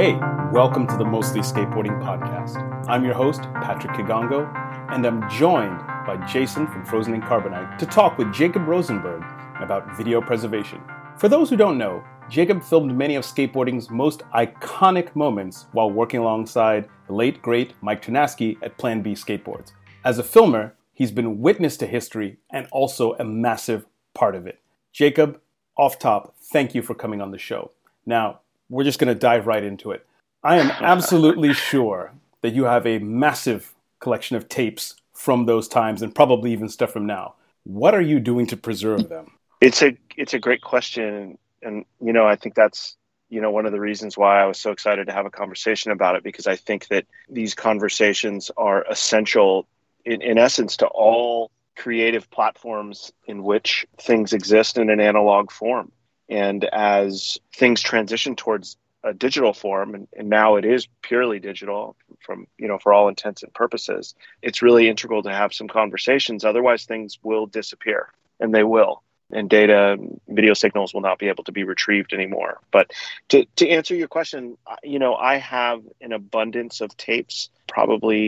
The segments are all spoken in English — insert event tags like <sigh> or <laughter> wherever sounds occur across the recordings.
Hey, welcome to the Mostly Skateboarding Podcast. I'm your host, Patrick Kigongo, and I'm joined by Jason from Frozen in Carbonite to talk with Jacob Rosenberg about video preservation. For those who don't know, Jacob filmed many of skateboarding's most iconic moments while working alongside the late great Mike Ternasky at Plan B Skateboards. As a filmer, he's been witness to history and also a massive part of it. Jacob, off top, thank you for coming on the show. Now, we're just going to dive right into it. I am absolutely <laughs> sure that you have a massive collection of tapes from those times and probably even stuff from now. What are you doing to preserve them? It's a it's a great question and you know, I think that's you know one of the reasons why I was so excited to have a conversation about it because I think that these conversations are essential in, in essence to all creative platforms in which things exist in an analog form. And as things transition towards a digital form, and, and, now it is purely digital from, you know, for all intents and purposes, it's really integral to have some conversations. Otherwise, things will disappear, and they will. And data, video signals will not be able to be retrieved anymore. But to, to answer your question, you know, I have an abundance of tapes, probably,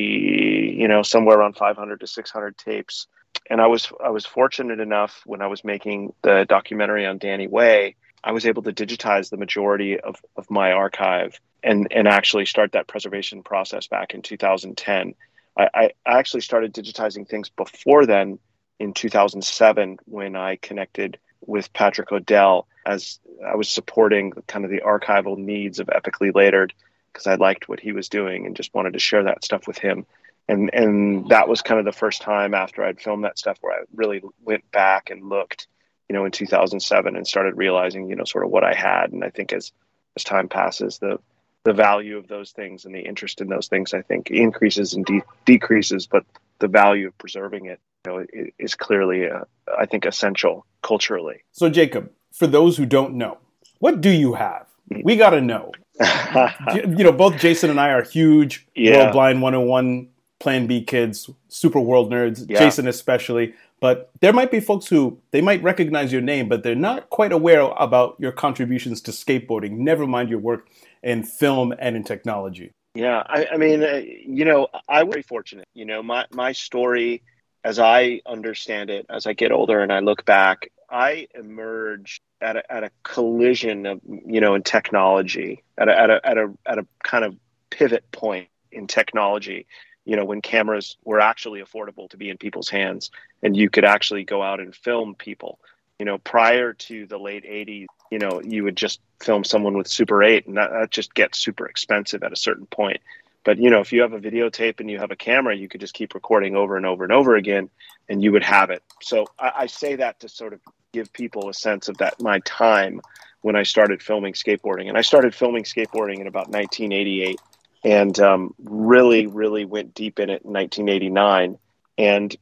you know, somewhere around 500 to 600 tapes and I was I was fortunate enough when I was making the documentary on Danny Way, I was able to digitize the majority of, of my archive and and actually start that preservation process back in 2010. I, I actually started digitizing things before then in 2007 when I connected with Patrick O'Dell as I was supporting kind of the archival needs of Epicly Later'd because I liked what he was doing and just wanted to share that stuff with him and and that was kind of the first time after I'd filmed that stuff where I really went back and looked, you know, in 2007 and started realizing, you know, sort of what I had. And I think as as time passes, the the value of those things and the interest in those things, I think, increases and de- decreases. But the value of preserving it, you know, is clearly, uh, I think, essential culturally. So, Jacob, for those who don't know, what do you have? We got to know. <laughs> you know, both Jason and I are huge yeah. World Blind 101 Plan B kids, super world nerds, yeah. Jason especially. But there might be folks who they might recognize your name, but they're not quite aware about your contributions to skateboarding. Never mind your work in film and in technology. Yeah, I, I mean, uh, you know, I was very fortunate. You know, my my story, as I understand it, as I get older and I look back, I emerged at a, at a collision of you know in technology, at a, at a at a at a kind of pivot point in technology you know when cameras were actually affordable to be in people's hands and you could actually go out and film people. You know prior to the late 80s you know you would just film someone with super 8 and that, that just gets super expensive at a certain point. But you know if you have a videotape and you have a camera you could just keep recording over and over and over again and you would have it. So I, I say that to sort of give people a sense of that my time when i started filming skateboarding. And i started filming skateboarding in about 1988 and um, really, really went deep in it in 1989, and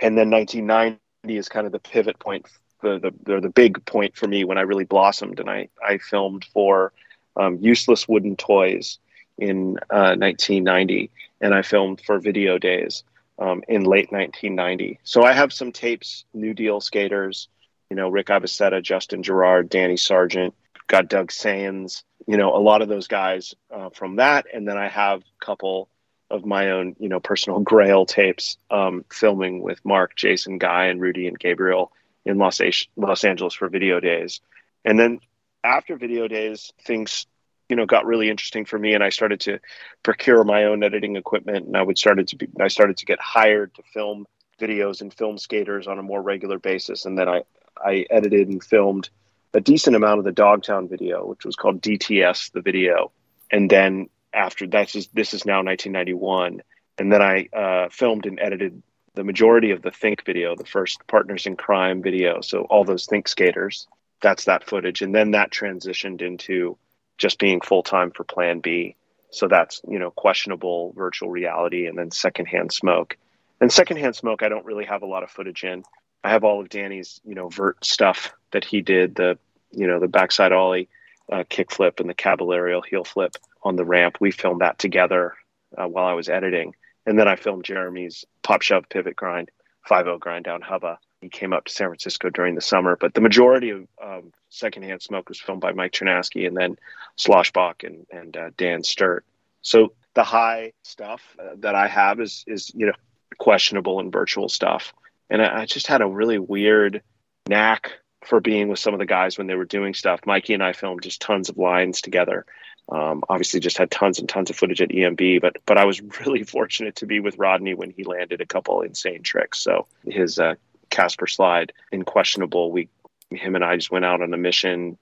and then 1990 is kind of the pivot point, the the the big point for me when I really blossomed, and I I filmed for um, Useless Wooden Toys in uh, 1990, and I filmed for Video Days um, in late 1990. So I have some tapes, New Deal skaters, you know, Rick Ibaseta, Justin Girard, Danny Sargent, got Doug Sands, you know, a lot of those guys uh, from that. And then I have a couple of my own, you know, personal grail tapes um, filming with Mark, Jason, Guy, and Rudy and Gabriel in Los, A- Los Angeles for video days. And then after video days, things, you know, got really interesting for me and I started to procure my own editing equipment and I would started to be, I started to get hired to film videos and film skaters on a more regular basis. And then I, I edited and filmed a decent amount of the Dogtown video, which was called DTS, the video. And then after that, this is now 1991. And then I uh, filmed and edited the majority of the Think video, the first Partners in Crime video. So all those Think skaters, that's that footage. And then that transitioned into just being full time for Plan B. So that's, you know, questionable virtual reality and then secondhand smoke. And secondhand smoke, I don't really have a lot of footage in. I have all of Danny's, you know, vert stuff that he did, the, you know, the backside ollie, uh, kick flip and the caballerial heel flip on the ramp. We filmed that together uh, while I was editing. And then I filmed Jeremy's pop shove pivot grind, 5 grind down hubba he came up to San Francisco during the summer. But the majority of um, Secondhand Smoke was filmed by Mike Ternasky and then Sloshbach and and uh, Dan Sturt. So the high stuff uh, that I have is is you know questionable and virtual stuff, and I, I just had a really weird knack for being with some of the guys when they were doing stuff. Mikey and I filmed just tons of lines together. Um, obviously, just had tons and tons of footage at EMB, but but I was <laughs> really fortunate to be with Rodney when he landed a couple insane tricks. So his uh, Casper slide in questionable. We him and I just went out on a mission.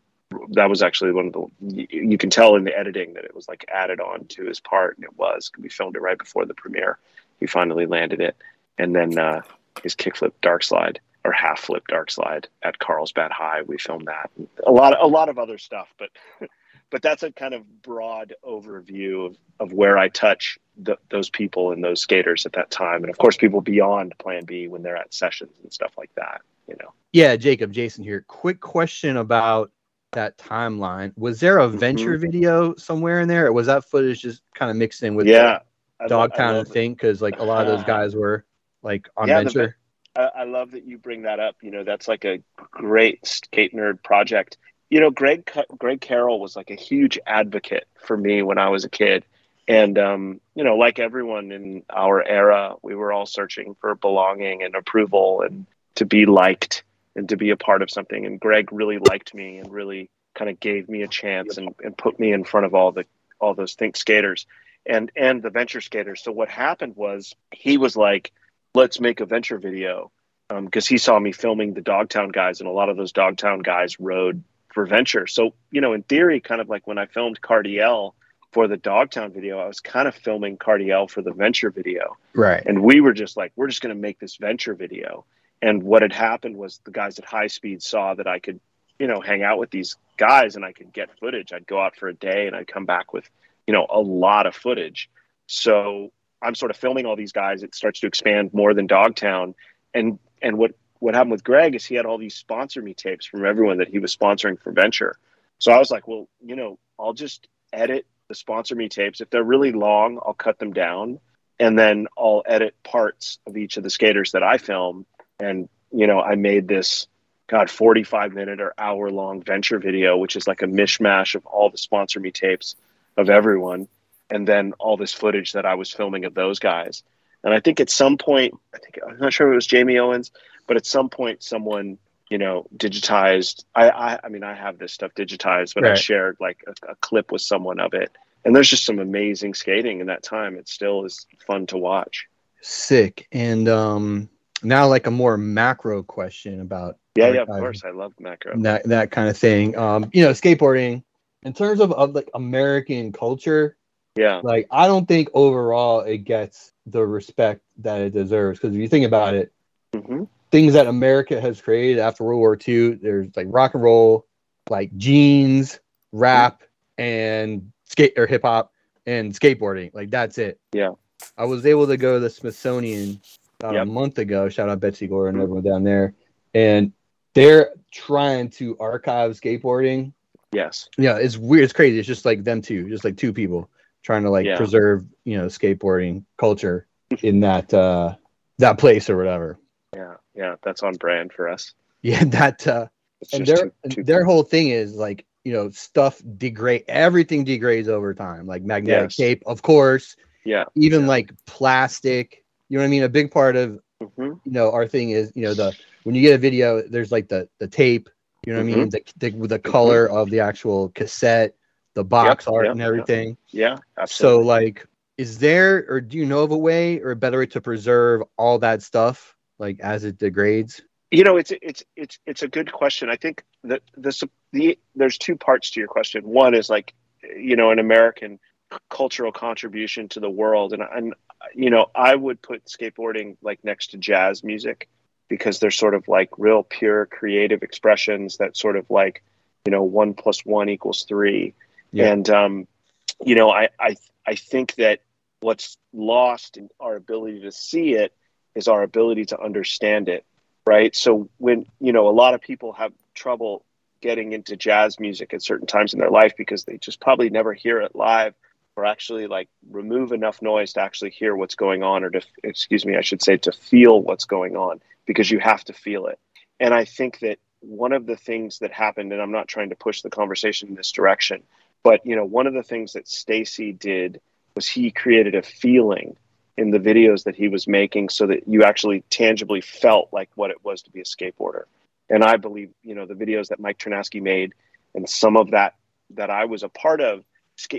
That was actually one of the you can tell in the editing that it was like added on to his part, and it was. We filmed it right before the premiere. He finally landed it, and then uh, his kickflip dark slide or half flip dark slide at Carlsbad High. We filmed that. A lot, of, a lot of other stuff, but <laughs> but that's a kind of broad overview of, of where I touch the, those people and those skaters at that time, and of course, people beyond Plan B when they're at sessions and stuff like that. You know. Yeah, Jacob, Jason here. Quick question about that timeline. Was there a mm-hmm. venture mm-hmm. video somewhere in there, or was that footage just kind of mixed in with yeah, Dogtown and Think? Because like a lot of those <sighs> guys were like on yeah, venture. The, I love that you bring that up. You know, that's like a great skate nerd project you know, Greg Greg Carroll was like a huge advocate for me when I was a kid, and um, you know, like everyone in our era, we were all searching for belonging and approval and to be liked and to be a part of something. And Greg really liked me and really kind of gave me a chance and, and put me in front of all the all those think skaters and and the venture skaters. So what happened was he was like, "Let's make a venture video." because um, he saw me filming the Dogtown guys, and a lot of those Dogtown guys rode for venture. So, you know, in theory, kind of like when I filmed Cardiel for the Dogtown video, I was kind of filming Cardiel for the venture video. Right. And we were just like, we're just going to make this venture video. And what had happened was the guys at High Speed saw that I could, you know, hang out with these guys and I could get footage. I'd go out for a day and I'd come back with, you know, a lot of footage. So I'm sort of filming all these guys. It starts to expand more than Dogtown. And and what what happened with Greg is he had all these sponsor me tapes from everyone that he was sponsoring for Venture. So I was like, well, you know, I'll just edit the sponsor me tapes. If they're really long, I'll cut them down and then I'll edit parts of each of the skaters that I film. And, you know, I made this, God, 45 minute or hour long venture video, which is like a mishmash of all the sponsor me tapes of everyone. And then all this footage that I was filming of those guys. And I think at some point, I think I'm not sure if it was Jamie Owens, but at some point someone you know digitized i i, I mean i have this stuff digitized but right. i shared like a, a, clip with someone of it. And there's just some amazing skating in that time. It still is fun to watch. Sick. And um now like a more macro question about yeah yeah of course. I love macro. That that kind of thing. Um you know skateboarding in terms of, of like american culture yeah like i don't think overall it gets the respect that it deserves because if you think about it mm-hmm things that America has created after World War II. There's like rock and roll, like jeans, rap, and skate or hip hop and skateboarding. Like that's it. Yeah. I was able to go to the Smithsonian about yep. a month ago. Shout out Betsy Gore and everyone down there. And they're trying to archive skateboarding. Yes. Yeah, it's weird. It's crazy. It's just like them two, just like two people trying to like yeah. preserve, you know, skateboarding culture in that uh that place or whatever. Yeah yeah, that's on brand for us. Yeah, that uh, and their too, too their whole thing is like you know stuff degrade everything degrades over time, like magnetic yes. tape, of course. Yeah. Even yeah. like plastic. You know what I mean? A big part of mm-hmm. you know our thing is you know the when you get a video, there's like the the tape. You know what mm-hmm. I mean? The, the the color mm-hmm. of the actual cassette, the box yep, art, yep, and everything. Yeah. absolutely. So like, is there or do you know of a way or a better way to preserve all that stuff? like as it degrades? You know, it's it's it's it's a good question. I think that the the there's two parts to your question. One is like, you know, an American cultural contribution to the world, and and you know, I would put skateboarding like next to jazz music because they're sort of like real pure creative expressions that sort of like, you know, one plus one equals three, yeah. and um, you know, I I I think that what's lost in our ability to see it is our ability to understand it right so when you know a lot of people have trouble getting into jazz music at certain times in their life because they just probably never hear it live or actually like remove enough noise to actually hear what's going on or to excuse me i should say to feel what's going on because you have to feel it. And I think that one of the things that happened, and I'm not trying to push the conversation in this direction, but you know, one of the things that Stacy did was he created a feeling in the videos that he was making so that you actually tangibly felt like what it was to be a skateboarder. And I believe, you know, the videos that Mike Ternasky made and some of that that I was a part of,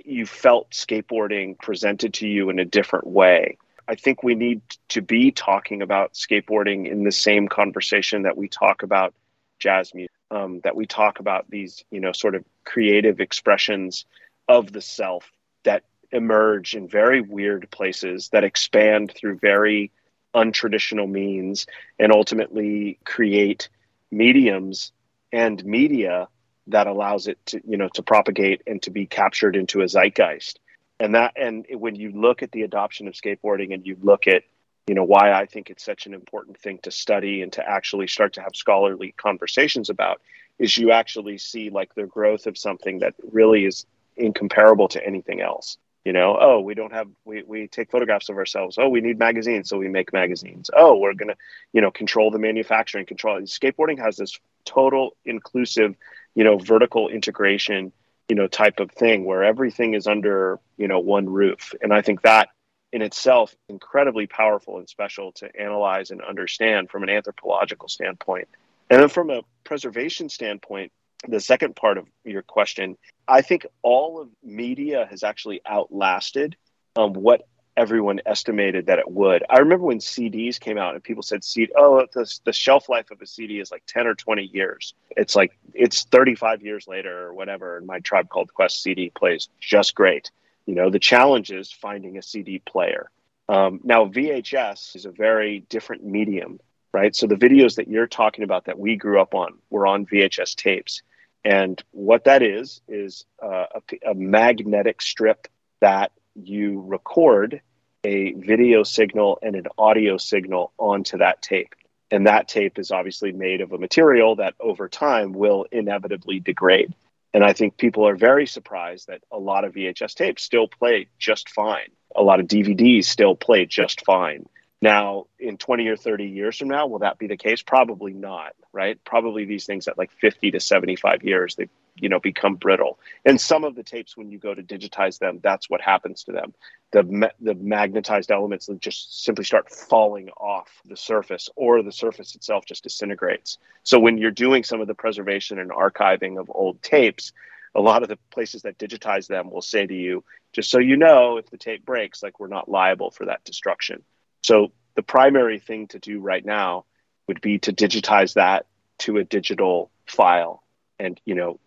you felt skateboarding presented to you in a different way. I think we need to be talking about skateboarding in the same conversation that we talk about jazz music, um, that we talk about these, you know, sort of creative expressions of the self that emerge in very weird places, that expand through very untraditional means, and ultimately create mediums and media that allows it to, you know, to propagate and to be captured into a zeitgeist. And that and when you look at the adoption of skateboarding and you look at you know why i think it's such an important thing to study and to actually start to have scholarly conversations about is you actually see like the growth of something that really is incomparable to anything else. You know oh we don't have we, we take photographs of ourselves. Oh we need magazines so we make magazines. Oh we're gonna you know control the manufacturing control skateboarding has this total inclusive you know vertical integration you know type of thing where everything is under you know one roof. And i think that in itself incredibly powerful and special to analyze and understand from an anthropological standpoint and then from a preservation standpoint the second part of your question i think all of media has actually outlasted um, what everyone estimated that it would. I remember when CDs came out and people said, "CD, oh, the, the shelf life of a CD is like ten or twenty years." It's like it's thirty five years later or whatever, and my Tribe Called Quest CD plays just great. You know, the challenge is finding a CD player. Um, now, VHS is a very different medium, right? So the videos that you're talking about that we grew up on were on VHS tapes. And what that is, is uh, a, a magnetic strip that you record a video signal and an audio signal onto that tape. And that tape is obviously made of a material that over time will inevitably degrade. And I think people are very surprised that a lot of VHS tapes still play just fine. A lot of DVDs still play just fine. Now, in 20 or 30 years from now, will that be the case? Probably not, right? Probably these things at like 50 to 75 years, they you know become brittle. And some of the tapes, when you go to digitize them, that's what happens to them. The the magnetized elements just simply start falling off the surface, or the surface itself just disintegrates. So when you're doing some of the preservation and archiving of old tapes, a lot of the places that digitize them will say to you, just so you know, if the tape breaks, like we're not liable for that destruction. So the primary thing to do right now would be to digitize that to a digital file. And, you know,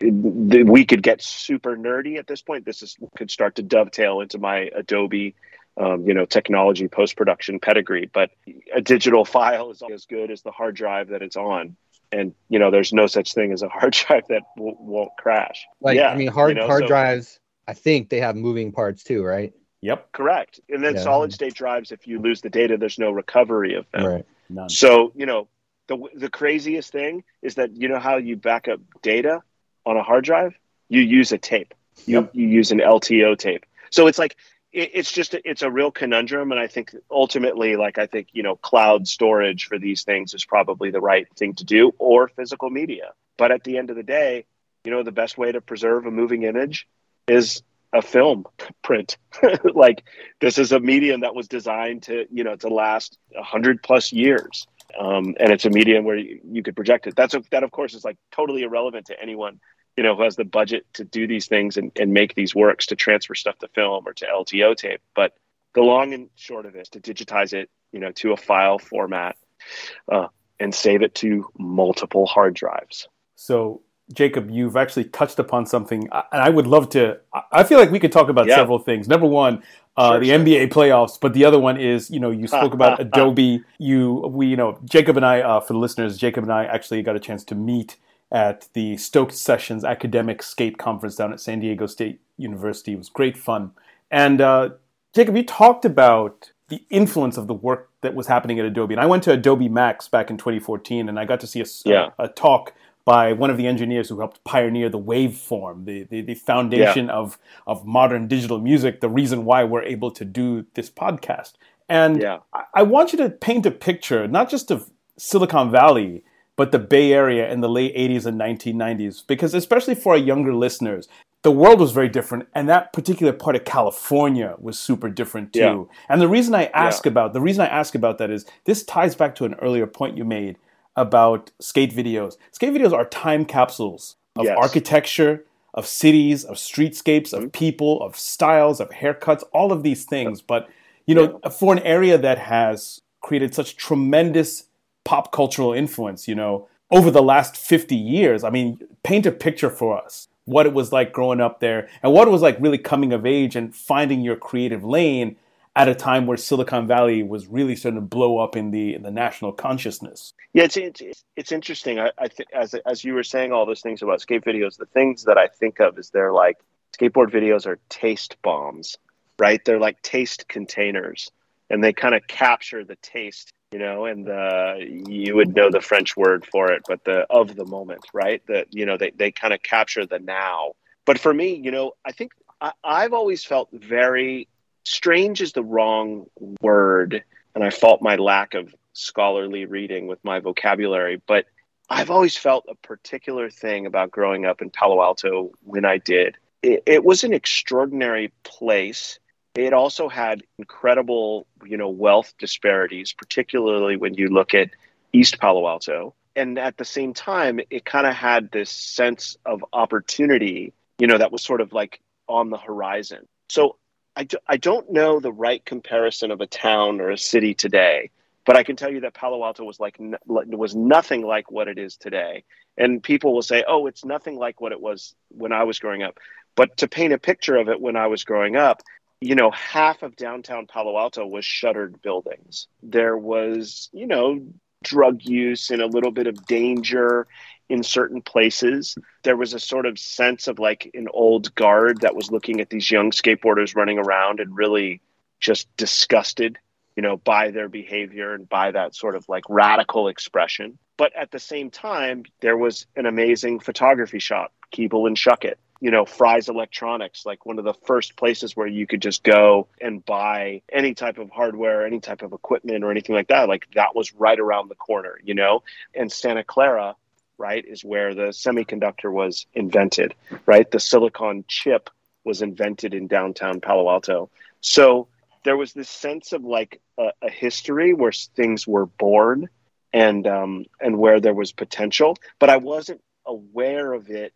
we could get super nerdy at this point. This is could start to dovetail into my Adobe, um, you know, technology post production pedigree. But a digital file is as good as the hard drive that it's on, and you know, there's no such thing as a <laughs> hard drive that w- won't crash. Like, yeah, I mean, hard you know, hard so- drives. I think they have moving parts too, right? Yep. Correct. And then Yeah. solid state drives, if you lose the data, there's no recovery of them. Right. None. So, you know, the the craziest thing is that you know how you back up data on a hard drive? You use a tape. You Yep. you use an LTO tape. So it's like it, it's just a, it's a real conundrum and I think ultimately like I think, you know, cloud storage for these things is probably the right thing to do or physical media. But at the end of the day, you know, the best way to preserve a moving image is a film <laughs> print. <laughs> like this is a medium that was designed to, you know, to last a hundred plus years. Um, and it's a medium where you, you could project it. That's a, that, of course, is like totally irrelevant to anyone, you know, who has the budget to do these things and, and make these works to transfer stuff to film or to LTO tape. But the long and short of it is to digitize it, you know, to a file format uh, and save it to multiple hard drives. So, Jacob, you've actually touched upon something, and I would love to. I- I feel like we could talk about Yeah. several things. Number one, uh, Sure, the sure. NBA playoffs, but the other one is, you know, you spoke about <laughs> Adobe. You, we, you know, Jacob and I, uh, for the listeners, Jacob and I actually got a chance to meet at the Stoked Sessions Academic Skate Conference down at San Diego State University. It was great fun. And uh, Jacob, you talked about the influence of the work that was happening at Adobe. And I went to Adobe Max back in 2014, and I got to see a, Yeah. a talk by one of the engineers who helped pioneer the waveform, the, the, the foundation of, of modern digital music, the reason why we're able to do this podcast. And yeah. I, I want you to paint a picture, not just of Silicon Valley, but the Bay Area in the late 80s and 1990s, because especially for our younger listeners, the world was very different, and that particular part of California was super different too. Yeah. And the reason I ask yeah. about the reason I ask about that is this ties back to an earlier point you made about skate videos. Skate videos are time capsules of yes. architecture, of cities, of streetscapes, of mm-hmm. people, of styles, of haircuts, all of these things. But you know, yeah. for an area that has created such tremendous pop cultural influence, you know, over the last 50 years, I mean, paint a picture for us what it was like growing up there and what it was like really coming of age and finding your creative lane at a time where Silicon Valley was really starting to blow up in the in the national consciousness. Yeah, it's it's, it's interesting. I, I th- as as you were saying all those things about skate videos, the things that I think of is they're like skateboard videos are taste bombs, right? They're like taste containers, and they kind of capture the taste you know, and the you would know the French word for it, but the of the moment, right? That you know they they kind of capture the now. But for me, you know, I think I, I've always felt very strange is the wrong word, and I fault my lack of scholarly reading with my vocabulary, but I've always felt a particular thing about growing up in Palo Alto when I did. It, it was an extraordinary place it also had incredible, you know, wealth disparities, particularly when you look at East Palo Alto. And at the same time, it kind of had this sense of opportunity, you know, that was sort of like on the horizon. So I, do, I don't know the right comparison of a town or a city today, but I can tell you that Palo Alto was like was nothing like what it is today. And people will say, "Oh, it's nothing like what it was when I was growing up." But to paint a picture of it when I was growing up, you know, half of downtown Palo Alto was shuttered buildings. There was, you know, drug use and a little bit of danger in certain places. There was a sort of sense of like an old guard that was looking at these young skateboarders running around and really just disgusted, you know, by their behavior and by that sort of like radical expression. But at the same time, there was an amazing photography shop, Keeble and Shuchat, you know, Fry's Electronics, like one of the first places where you could just go and buy any type of hardware, any type of equipment or anything like that. Like that was right around the corner, you know? And Santa Clara, right, is where the semiconductor was invented, right? The silicon chip was invented in downtown Palo Alto. So there was this sense of like a, a history where things were born and um, and where there was potential, but I wasn't aware of it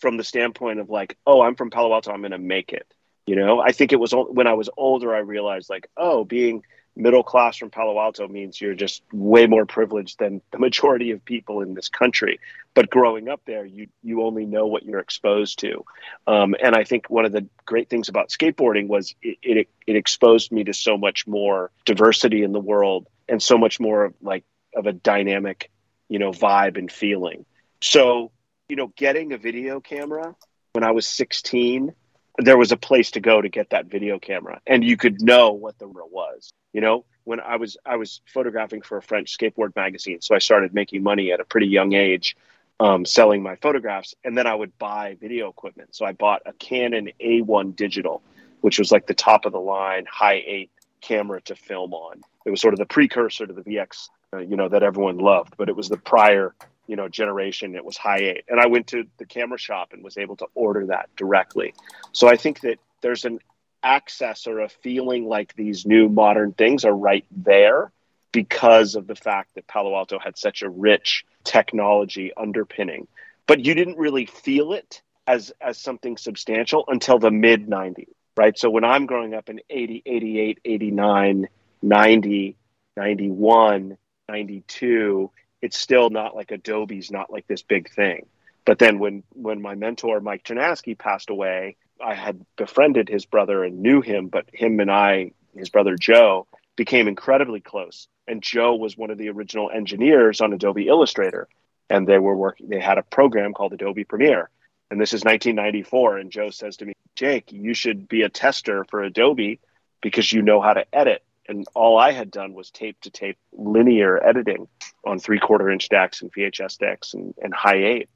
from the standpoint of like, oh, I'm from Palo Alto, I'm going to make it. You know, I think it was when I was older, I realized like, oh, being middle class from Palo Alto means you're just way more privileged than the majority of people in this country. But growing up there, you you only know what you're exposed to, um, and I think one of the great things about skateboarding was it, it, it exposed me to so much more diversity in the world and so much more of like of a dynamic, you know, vibe and feeling. So you know, getting a video camera when I was 16, there was a place to go to get that video camera and you could know what the real was. You know, when I was I was photographing for a French skateboard magazine, so I started making money at a pretty young age um, selling my photographs, and then I would buy video equipment. So I bought a Canon A1 digital, which was like the top of the line high eight camera to film on. It was sort of the precursor to the VX, uh, you know, that everyone loved, but it was the prior you know generation it was high eight. And i went to the camera shop and was able to order that directly. So i think that there's an access or a feeling like these new modern things are right there because of the fact that palo alto had such a rich technology underpinning. But you didn't really feel it as as something substantial until the mid 90s right? So when i'm growing up in 80 88 89 90 91 92 it's still not like Adobe's not like this big thing. But then when when my mentor Mike Ternasky passed away, I had befriended his brother and knew him, but him and I, his brother Joe, became incredibly close. And Joe was one of the original engineers on Adobe Illustrator, and they were working. They had a program called Adobe Premiere, and this is 1994. And Joe says to me, "Jake, you should be a tester for Adobe because you know how to edit." And all I had done was tape to tape linear editing on three quarter inch decks and VHS decks and, and high eight.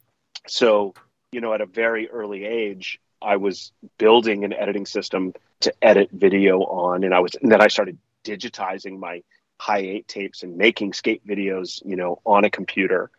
So, you know, at a very early age, I was building an editing system to edit video on, and I was, and then I started digitizing my high eight tapes and making skate videos, you know, on a computer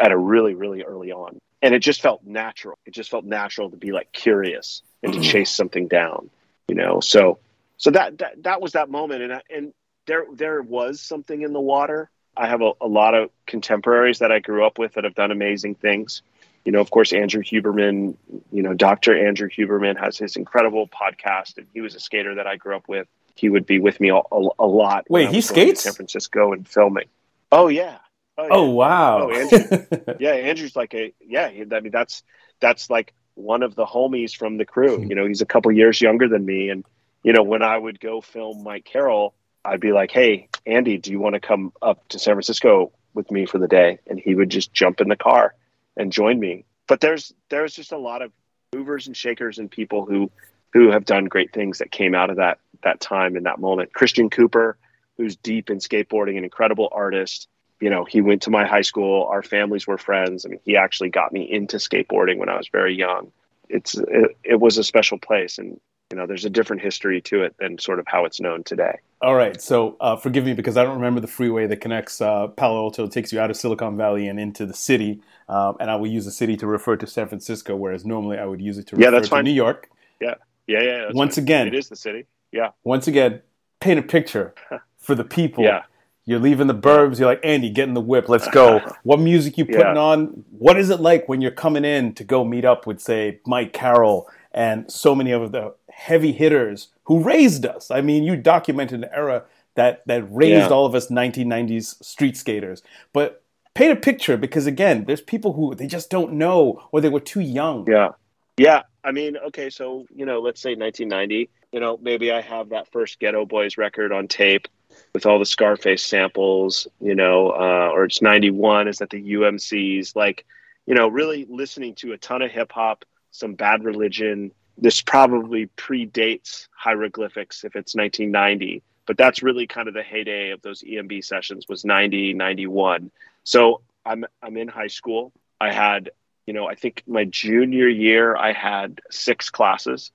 at a really, really early on. And it just felt natural. It just felt natural to be like curious and to mm-hmm. chase something down, you know? So, so that, that, that was that moment. And, and there, there was something in the water. I have a, a lot of contemporaries that I grew up with that have done amazing things you know, of course, Andrew Huberman, you know, Dr. Andrew Huberman has his incredible podcast, and he was a skater that I grew up with. He would be with me a, a, a lot. Wait, he skates In San Francisco and filming. Oh yeah. Oh, yeah. oh wow. Oh, Andrew, <laughs> yeah, Andrew's like a yeah. I mean, that's that's like one of the homies from the crew. <laughs> You know, he's a couple years younger than me, and you know, when I would go film Mike Carroll, I'd be like, "Hey, Andy, do you want to come up to San Francisco with me for the day?" And he would just jump in the car and join me. But there's there's just a lot of movers and shakers and people who who have done great things that came out of that that time in that moment. Christian Cooper, who's deep in skateboarding, an incredible artist. You know, he went to my high school. Our families were friends. I mean, he actually got me into skateboarding when I was very young. It's it, it was a special place, and you know, there's a different history to it than sort of how it's known today. All right. So uh, forgive me because I don't remember the freeway that connects uh, Palo Alto, takes you out of Silicon Valley and into the city. Um, and I will use the city to refer to San Francisco, whereas normally I would use it to refer yeah, that's to fine. New York. Yeah. Yeah. Yeah. Once fine. again, it is the city. Yeah. Once again, paint a picture <laughs> for the people. yeah. You're leaving the burbs. You're like, Andy, get in the whip. Let's go. <laughs> what music you putting yeah. on? What is it like when you're coming in to go meet up with, say, Mike Carroll and so many of the heavy hitters who raised us. I mean, you documented an era that that raised yeah. all of us 1990s street skaters. But paint a picture because again, there's people who they just don't know or they were too young. Yeah. Yeah. I mean, okay, so, you know, let's say 1990, you know, maybe I have that first Geto Boys record on tape with all the Scarface samples, you know, uh, or it's 91 is that the UMCs like, you know, really listening to a ton of hip hop, some bad religion, this probably predates hieroglyphics if it's 1990 but that's really kind of the heyday of those emb sessions was 90 91 so i'm i'm in high school. I had you know i think my junior year i had six classes.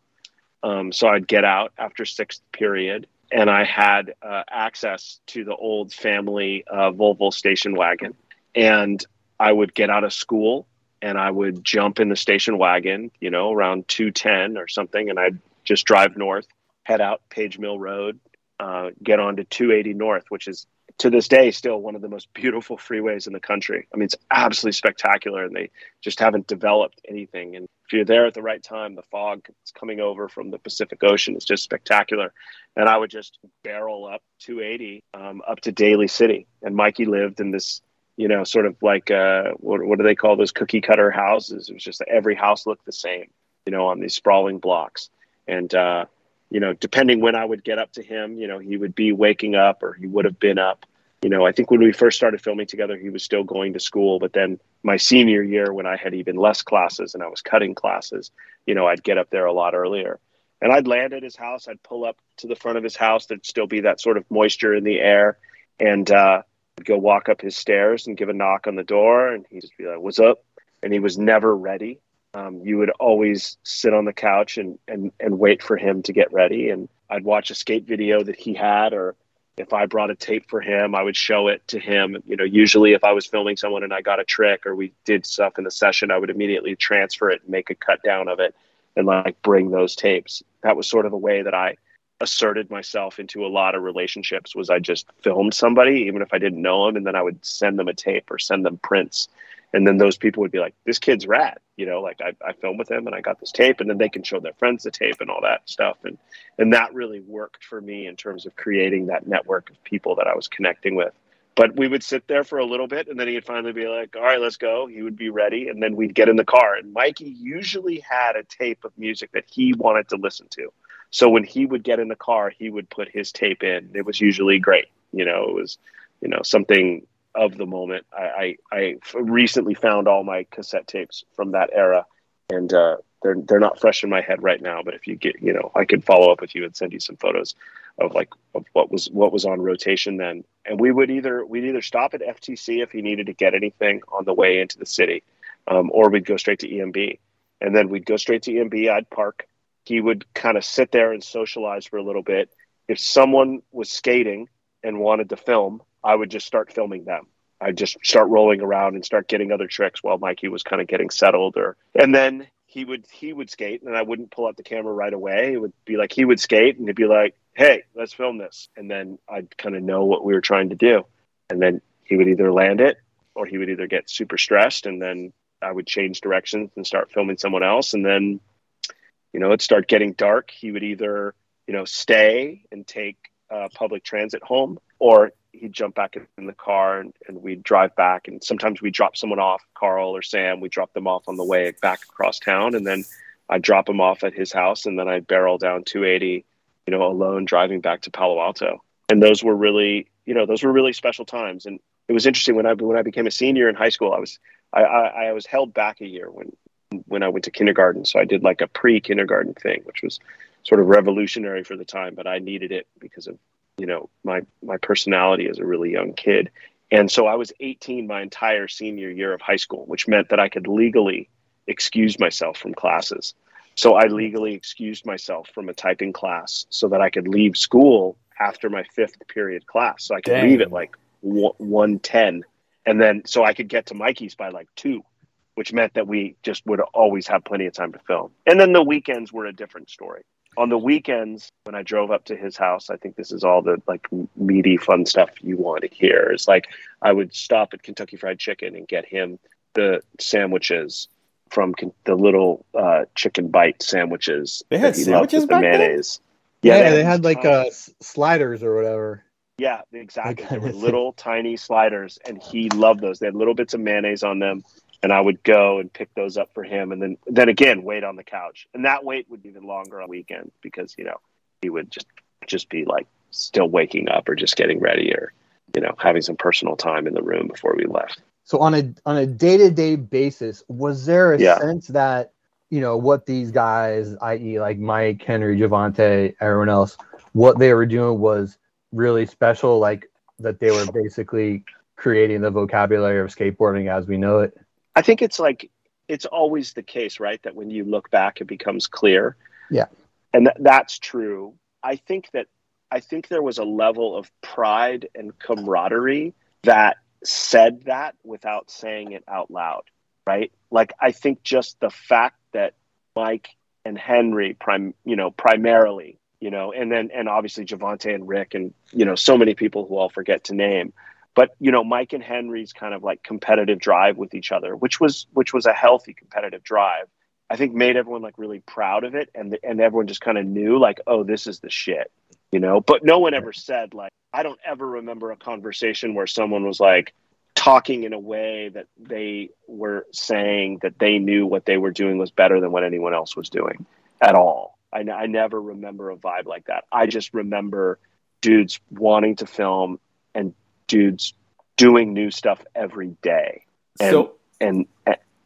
Um, so i'd get out after sixth period and i had uh, access to the old family uh, volvo station wagon. And i would get out of school and I would jump in the station wagon, you know, around 210 or something, and I'd just drive north, head out Page Mill Road, uh, get on to 280 North, which is to this day still one of the most <laughs> beautiful freeways in the country. I mean, it's absolutely spectacular, and they just haven't developed anything. And if you're there at the right time, the fog is coming over from the Pacific Ocean. It's just spectacular. And I would just barrel up 280 um, up to Daly City. And Mikey lived in this you know, sort of like uh, what, what do they call those cookie cutter houses? It was just every house looked the same, you know, on these sprawling blocks. And, uh, you know, depending when I would get up to him, you know, he would be waking up or he would have been up. You know, I think when we first started filming together, he was still going to school. But then my senior year, when I had even less classes and I was cutting classes, you know, I'd get up there a lot earlier. And I'd land at his house. I'd pull up to the front of his house. There'd still be that sort of moisture in the air. And, uh, go walk up his stairs and give a knock on the door, and he'd just be like, "What's up?" And he was never ready. Um, you would always sit on the couch and, and and wait for him to get ready. And I'd watch a skate video that he had, or if I brought a tape for him, I would show it to him. You know, usually if I was filming someone and I got a trick or we did stuff in the session, I would immediately transfer it and make a cut down of it and like bring those tapes. That was sort of a way that I asserted myself into a lot of relationships was I just filmed somebody, even if I didn't know them, and then I would send them a tape or send them prints. And then those people would be like, this kid's rad, you know, like I, I filmed with him and I got this tape and then they can show their friends the tape and all that stuff. And, and that really worked for me in terms of creating that network of people that I was connecting with. But we would sit there for a little bit and then he'd finally be like, all right, let's go. He would be ready. And then we'd get in the car. And Mikey usually had a tape of music that he wanted to listen to. So when he would get in the car, he would put his tape in. It was usually great. You know, it was, you know, something of the moment. I, I, I recently found all my cassette tapes from that era, and uh, they're they're not fresh in my head right now. But if you get, you know, I could follow up with you and send you some photos of like of what was what was on rotation then. And we would either we'd either stop at FTC if he needed to get anything on the way into the city, um, or we'd go straight to EMB. And then we'd go straight to EMB. I'd park he would kind of sit there and socialize for a little bit if someone was skating and wanted to film, I would just start filming them. I'd just start rolling around and start getting other tricks while Mikey was kind of getting settled or and then he would he would skate and I wouldn't pull out the camera right away. It would be like he would skate and he'd be like, Hey, let's film this and then I'd kind of know what we were trying to do. And then he would either land it or he would either get super stressed and then I would change directions and start filming someone else and then you know, it'd start getting dark. He would either, you know, stay and take uh, public transit home or he'd jump back in the car and, and, we'd drive back. And sometimes we'd drop someone off, Carl or Sam. We'd drop them off on the way back across town, and then I'd drop them off at his house, and then I'd barrel down 280, you know, alone driving back to Palo Alto. And those were really, you know, those were really special times. And it was interesting when I when I became a senior in high school. I was I, I, I was held back a year when when I went to kindergarten. So I did like a pre kindergarten thing, which was sort of revolutionary for the time, but I needed it because of you know my my personality as a really young kid. And so i was 18 my entire senior year of high school which meant that i could legally excuse myself from classes. So i legally excused myself from a typing class so that i could leave school after my fifth period class. So i could Dang. leave at like 110 and then so i could get to mikey's by like 2 which meant that we just would always have plenty of time to film and then the weekends were a different story on the weekends when I drove up to his house, I think this is all the like meaty, fun stuff you want to hear. Is like I would stop at Kentucky Fried Chicken and get him the sandwiches from the little uh, chicken bite sandwiches. They had sandwiches the mayonnaise. Then? Yeah, yeah, they, had, like uh, sliders or whatever. Yeah, exactly. They were little tiny sliders, and he loved those. They had little bits of mayonnaise on them and I would go and pick those up for him, and then then again wait on the couch, and that wait would be even longer on weekends because you know he would just just be like still waking up or just getting ready or you know having some personal time in the room before we left. So on a on a day to day basis, was there a yeah. sense that you know what these guys, i.e., like Mike, Henry, Jovontae, everyone else, what they were doing was really special, like that they were basically creating the vocabulary of skateboarding as we know it. I think it's like it's always the case, right? That when you look back, it becomes clear. Yeah, and th- that's true. I think that I think there was a level of pride and camaraderie that said that without saying it out loud, right? Like I think just the fact that Mike and Henry, prime, you know, primarily, you know, and then and obviously Jovontae and Rick and you know so many people who I'll forget to name but you know mike and henry's kind of like competitive drive with each other which was which was a healthy competitive drive i think made everyone like really proud of it. And and everyone just kind of knew like oh this is the shit you know? But no one ever said like i don't ever remember a conversation where someone was like talking in a way that they were saying that they knew what they were doing was better than what anyone else was doing at all. I, I never remember a vibe like that. I just remember dudes wanting to film and dudes doing new stuff every day and so, and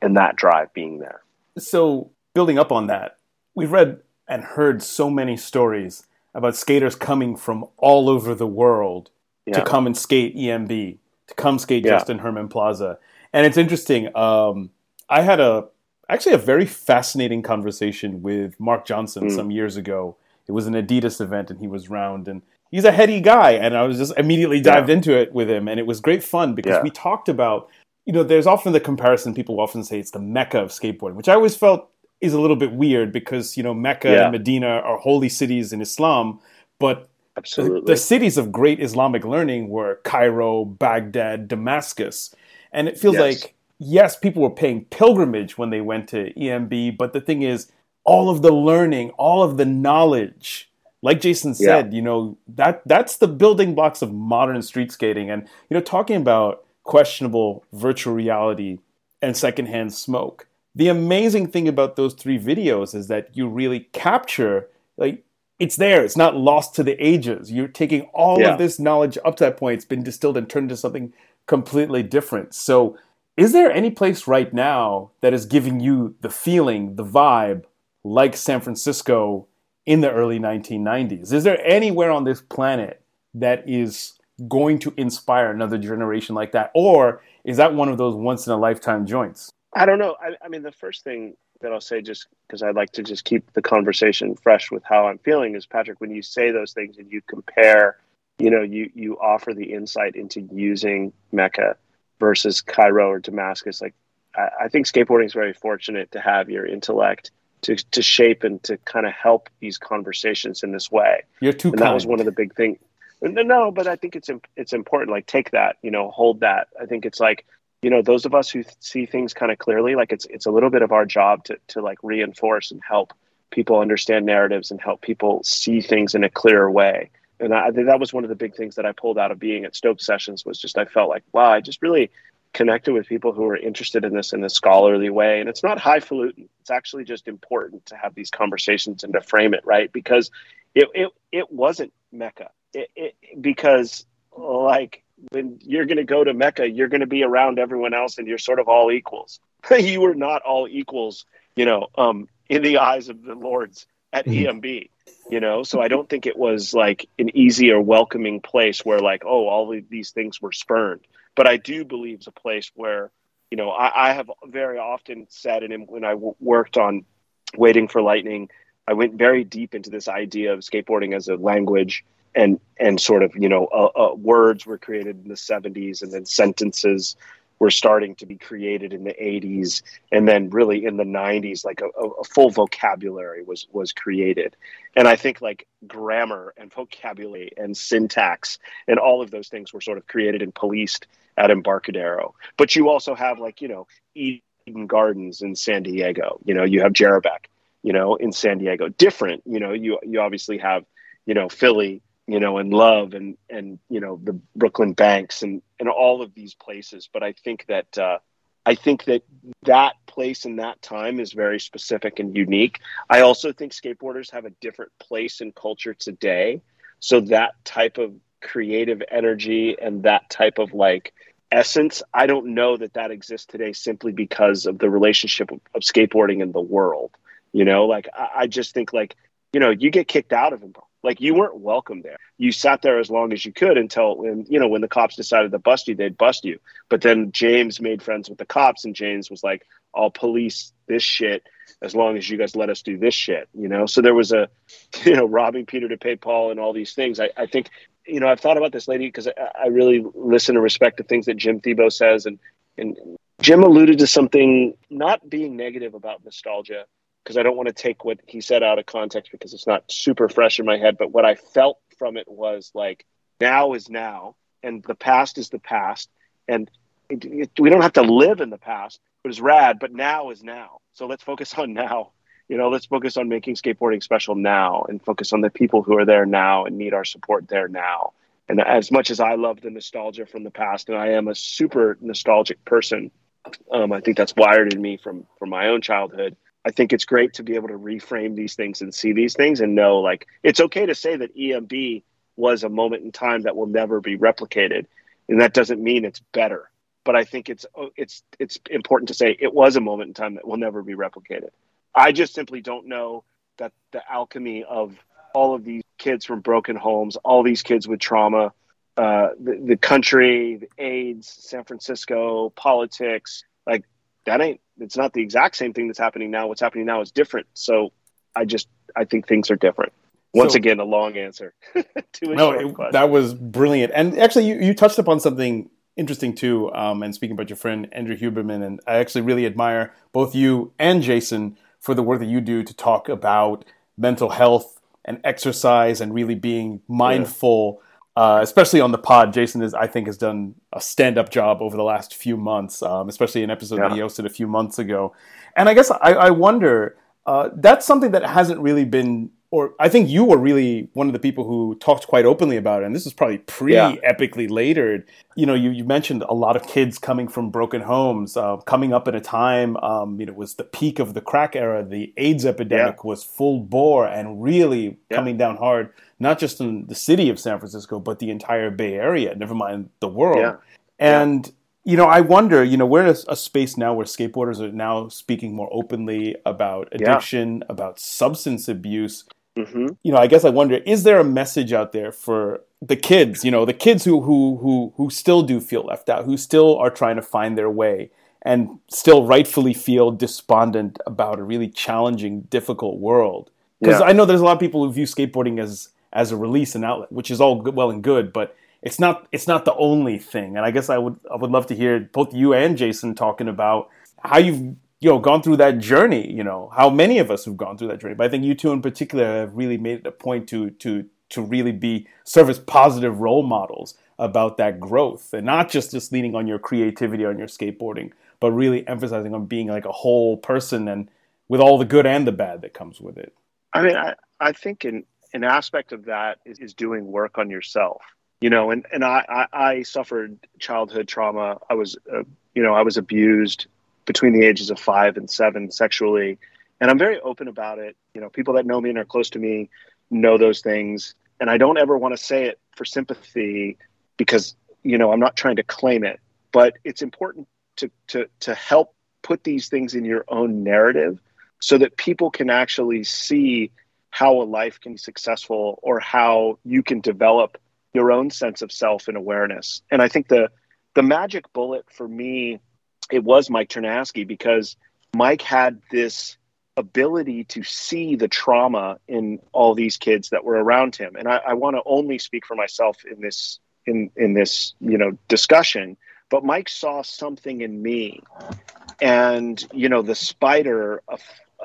and that drive being there so building up on that we've read and heard so many stories about skaters coming from all over the world yeah. to come and skate EMB, to come skate yeah. Justin Herman Plaza. And it's interesting. Um, I had a actually a very fascinating conversation with Mark Johnson mm. some years ago. It was an Adidas event, and he was round, and he's a heady guy, and I was just immediately dived yeah. into it with him, and it was great fun because yeah. we talked about, you know, there's often the comparison people often say it's the mecca of skateboarding, which I always felt is a little bit weird because you know Mecca yeah. and Medina are holy cities in Islam, but Absolutely. The, cities of great Islamic learning were Cairo, Baghdad, Damascus, and it feels yes. like yes, people were paying pilgrimage when they went to EMB, but the thing is, all of the learning, all of the knowledge like Jason said, yeah. you know, that that's the building blocks of modern street skating. And, you know, talking about questionable virtual reality and secondhand smoke. The amazing thing about those three videos is that you really capture like it's there. It's not lost to the ages. You're taking all yeah. of this knowledge up to that point. It's been distilled and turned into something completely different. So, is there any place right now that is giving you the feeling, the vibe, like San Francisco in the early 1990s. Is there anywhere on this planet that is going to inspire another generation like that? Or is that one of those once in a lifetime joints? I don't know. I, I mean, the first thing that I'll say just because I'd like to just keep the conversation fresh with how I'm feeling is Patrick, when you say those things and you compare, you know, you you offer the insight into using Mecca versus Cairo or Damascus. Like I, I think skateboarding is very fortunate to have your intellect to to shape and to kind of help these conversations in this way. You're too and kind. that was one of the big things. No, no, but I think it's it's important. Like take that, you know, hold that. I think it's like you know those of us who see things kind of clearly like it's it's a little bit of our job to to like reinforce and help people understand narratives and help people see things in a clearer way and I, think that was one of the big things that I pulled out of being at Stoked sessions was just I felt like wow I just really connected with people who are interested in this in a scholarly way and it's not highfalutin it's actually just important to have these conversations and to frame it right because it it, it wasn't Mecca it, it because like when you're going to go to Mecca, you're going to be around everyone else and you're sort of all equals. <laughs> you were not all equals, you know, um, in the eyes of the lords at mm-hmm. EMB, you know? So I don't think it was like an easy or welcoming place where like, oh, all of these things were spurned. But I do believe it's a place where, you know, I, I have very often said, and when I w- worked on Waiting for Lightning, I went very deep into this idea of skateboarding as a language and and sort of you know uh, uh, words were created in the 70s and then sentences were starting to be created in the 80s and then really in the 90s like a, a, full vocabulary was was created. And i think like grammar and vocabulary and syntax and all of those things were sort of created and policed at embarcadero. But you also have like you know eden gardens in san diego. You know you have Jerabek, you know in san diego. Different you know you you obviously have you know philly you know, and Love and and you know the Brooklyn Banks and and all of these places. But I think that uh, I think that that place in that time is very specific and unique. I also think skateboarders have a different place in culture today. So that type of creative energy and that type of like essence, I don't know that that exists today simply because of the relationship of, of skateboarding in the world. You know, like I, I just think like you know you get kicked out of like you weren't welcome there. You sat there as long as you could until when you know when the cops decided to bust you, they'd bust you. But then James made friends with the cops, and James was like, "I'll police this shit as long as you guys let us do this shit." You know. So there was a, <laughs> you know, robbing Peter to pay Paul and all these things. I, I think you know I've thought about this lady because I, I really listen and respect the things that Jim Thiebaud says, and and Jim alluded to something not being negative about nostalgia because I don't want to take what he said out of context because it's not super fresh in my head. But what I felt from it was like, now is now, and the past is the past, and it, it, we don't have to live in the past. It was rad, but now is now. So let's focus on now. You know, let's focus on making skateboarding special now, and focus on the people who are there now and need our support there now. And as much as I love the nostalgia from the past, and I am a super nostalgic person, um, I think that's wired in me from from my own childhood. I think it's great to be able to reframe these things and see these things and know like it's okay to say that EMB was a moment in time that will never be replicated, and that doesn't mean it's better. But I think it's it's it's important to say it was a moment in time that will never be replicated. I just simply don't know that the alchemy of all of these kids from broken homes, all these kids with trauma, uh, the, the country, the AIDS, San Francisco, politics, like that ain't it's not the exact same thing that's happening now. What's happening now is different. So I just I think things are different. Once so, again, a long answer <laughs> to a no, it, that was brilliant. And actually, you, you touched upon something interesting too. Um, and speaking about your friend Andrew Huberman, and I actually really admire both you and Jason for the work that you do to talk about mental health and exercise and really being mindful. Yeah uh, especially on the pod. Jason is, I think, has done a stand-up job over the last few months, um, especially an episode yeah. that he hosted a few months ago. And I guess I, I wonder uh, that's something that hasn't really been or I think you were really one of the people who talked quite openly about it. And this is probably pre Epicly yeah. later. You know, you, you mentioned a lot of kids coming from broken homes, uh, coming up at a time, um, you know, it was the peak of the crack era. The AIDS epidemic yeah. was full bore and really coming down hard, not just in the city of San Francisco, but the entire Bay Area, never mind the world. And, you know, I wonder, you know, we're in a, a, space now where skateboarders are now speaking more openly about addiction, about substance abuse Mm-hmm. You know, I guess I wonder: is there a message out there for the kids? You know, the kids who who who who still do feel left out, who still are trying to find their way, and still rightfully feel despondent about a really challenging, difficult world. Because yeah. I know there's a lot of people who view skateboarding as as a release and outlet, which is all good, well and good, but it's not it's not the only thing. And I guess I would I would love to hear both you and Jason talking about how you've you know gone through that journey. You know how many of us have gone through that journey, but I think you two in particular have really made it a point to to to really be serve as positive role models about that growth and not just just leaning on your creativity on your skateboarding, but really emphasizing on being like a whole person and with all the good and the bad that comes with it. I mean, I, I think an, an aspect of that is, is doing work on yourself you know and and i i, I suffered childhood trauma. I was uh, you know i was abused between the ages of five and seven sexually and i'm very open about it. You know people that know me and are close to me know those things and i don't ever want to say it for sympathy because you know i'm not trying to claim it but it's important to to to help put these things in your own narrative so that people can actually see how a life can be successful or how you can develop your own sense of self and awareness. And I think the the magic bullet for me, it was Mike Ternasky because Mike had this ability to see the trauma in all these kids that were around him. And I, I want to only speak for myself in this in in this you know discussion. But Mike saw something in me, and you know the spider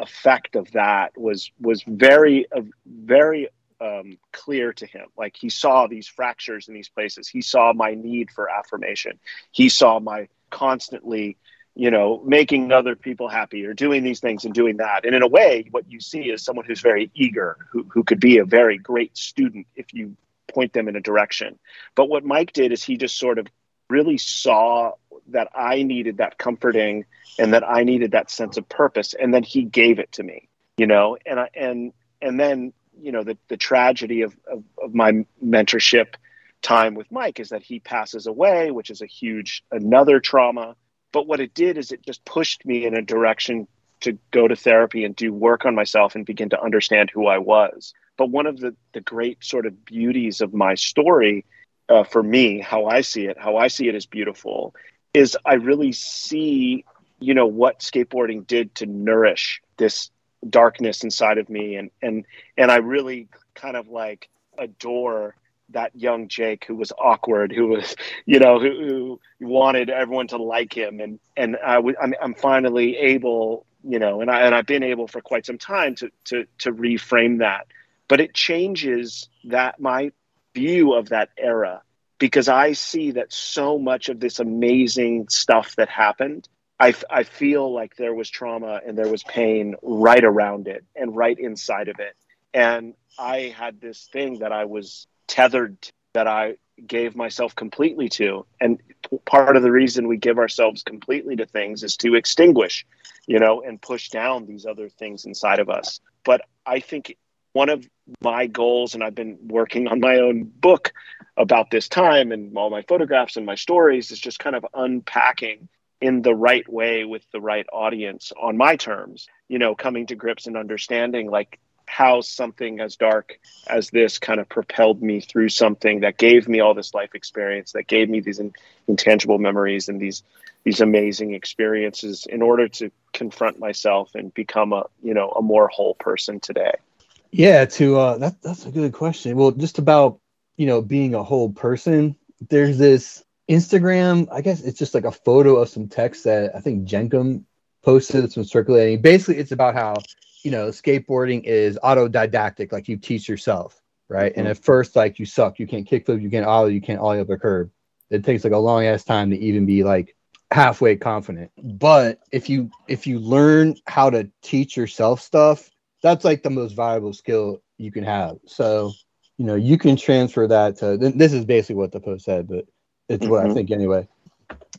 effect of that was was very uh, very um, clear to him. Like he saw these fractures in these places. He saw my need for affirmation. He saw my constantly, you know, making other people happy or doing these things and doing that. And in a way, what you see is someone who's very eager, who, who could be a very great student if you point them in a direction. But what Mike did is he just sort of really saw that I needed that comforting and that I needed that sense of purpose. And then he gave it to me, you know, and I, and, and then you know the the tragedy of, of, of my mentorship time with Mike is that he passes away, which is a huge another trauma. But what it did is it just pushed me in a direction to go to therapy and do work on myself and begin to understand who I was. But one of the, the great sort of beauties of my story, uh, for me, how I see it, how I see it as beautiful, is I really see, you know, what skateboarding did to nourish this darkness inside of me. And and and I really kind of like adore that young Jake who was awkward, who was, you know, who, who wanted everyone to like him, and and I w- I'm, I'm finally able, you know, and I and I've been able for quite some time to to to reframe that, but it changes that my view of that era because I see that so much of this amazing stuff that happened I, I feel like there was trauma and there was pain right around it and right inside of it. And I had this thing that I was tethered to, that I gave myself completely to. And part of the reason we give ourselves completely to things is to extinguish, you know, and push down these other things inside of us. But I think one of my goals, and I've been working on my own book about this time and all my photographs and my stories, is just kind of unpacking in the right way with the right audience on my terms you know coming to grips and understanding like how something as dark as this kind of propelled me through something that gave me all this life experience that gave me these in, intangible memories and these these amazing experiences in order to confront myself and become a you know a more whole person today yeah to uh that, that's a good question well just about you know being a whole person there's this Instagram, I guess it's just like a photo of some text that I think Jenkem posted. It's been circulating. Basically, it's about how you know skateboarding is autodidactic, like you teach yourself, right? Mm-hmm. And at first, like you suck, you can't kickflip, you can't ollie, you can't ollie up a curb. It takes like a long ass time to even be like halfway confident. But if you if you learn how to teach yourself stuff, that's like the most valuable skill you can have. So you know you can transfer that to. This is basically what the post said, but it's mm-hmm. what I mm-hmm. think anyway.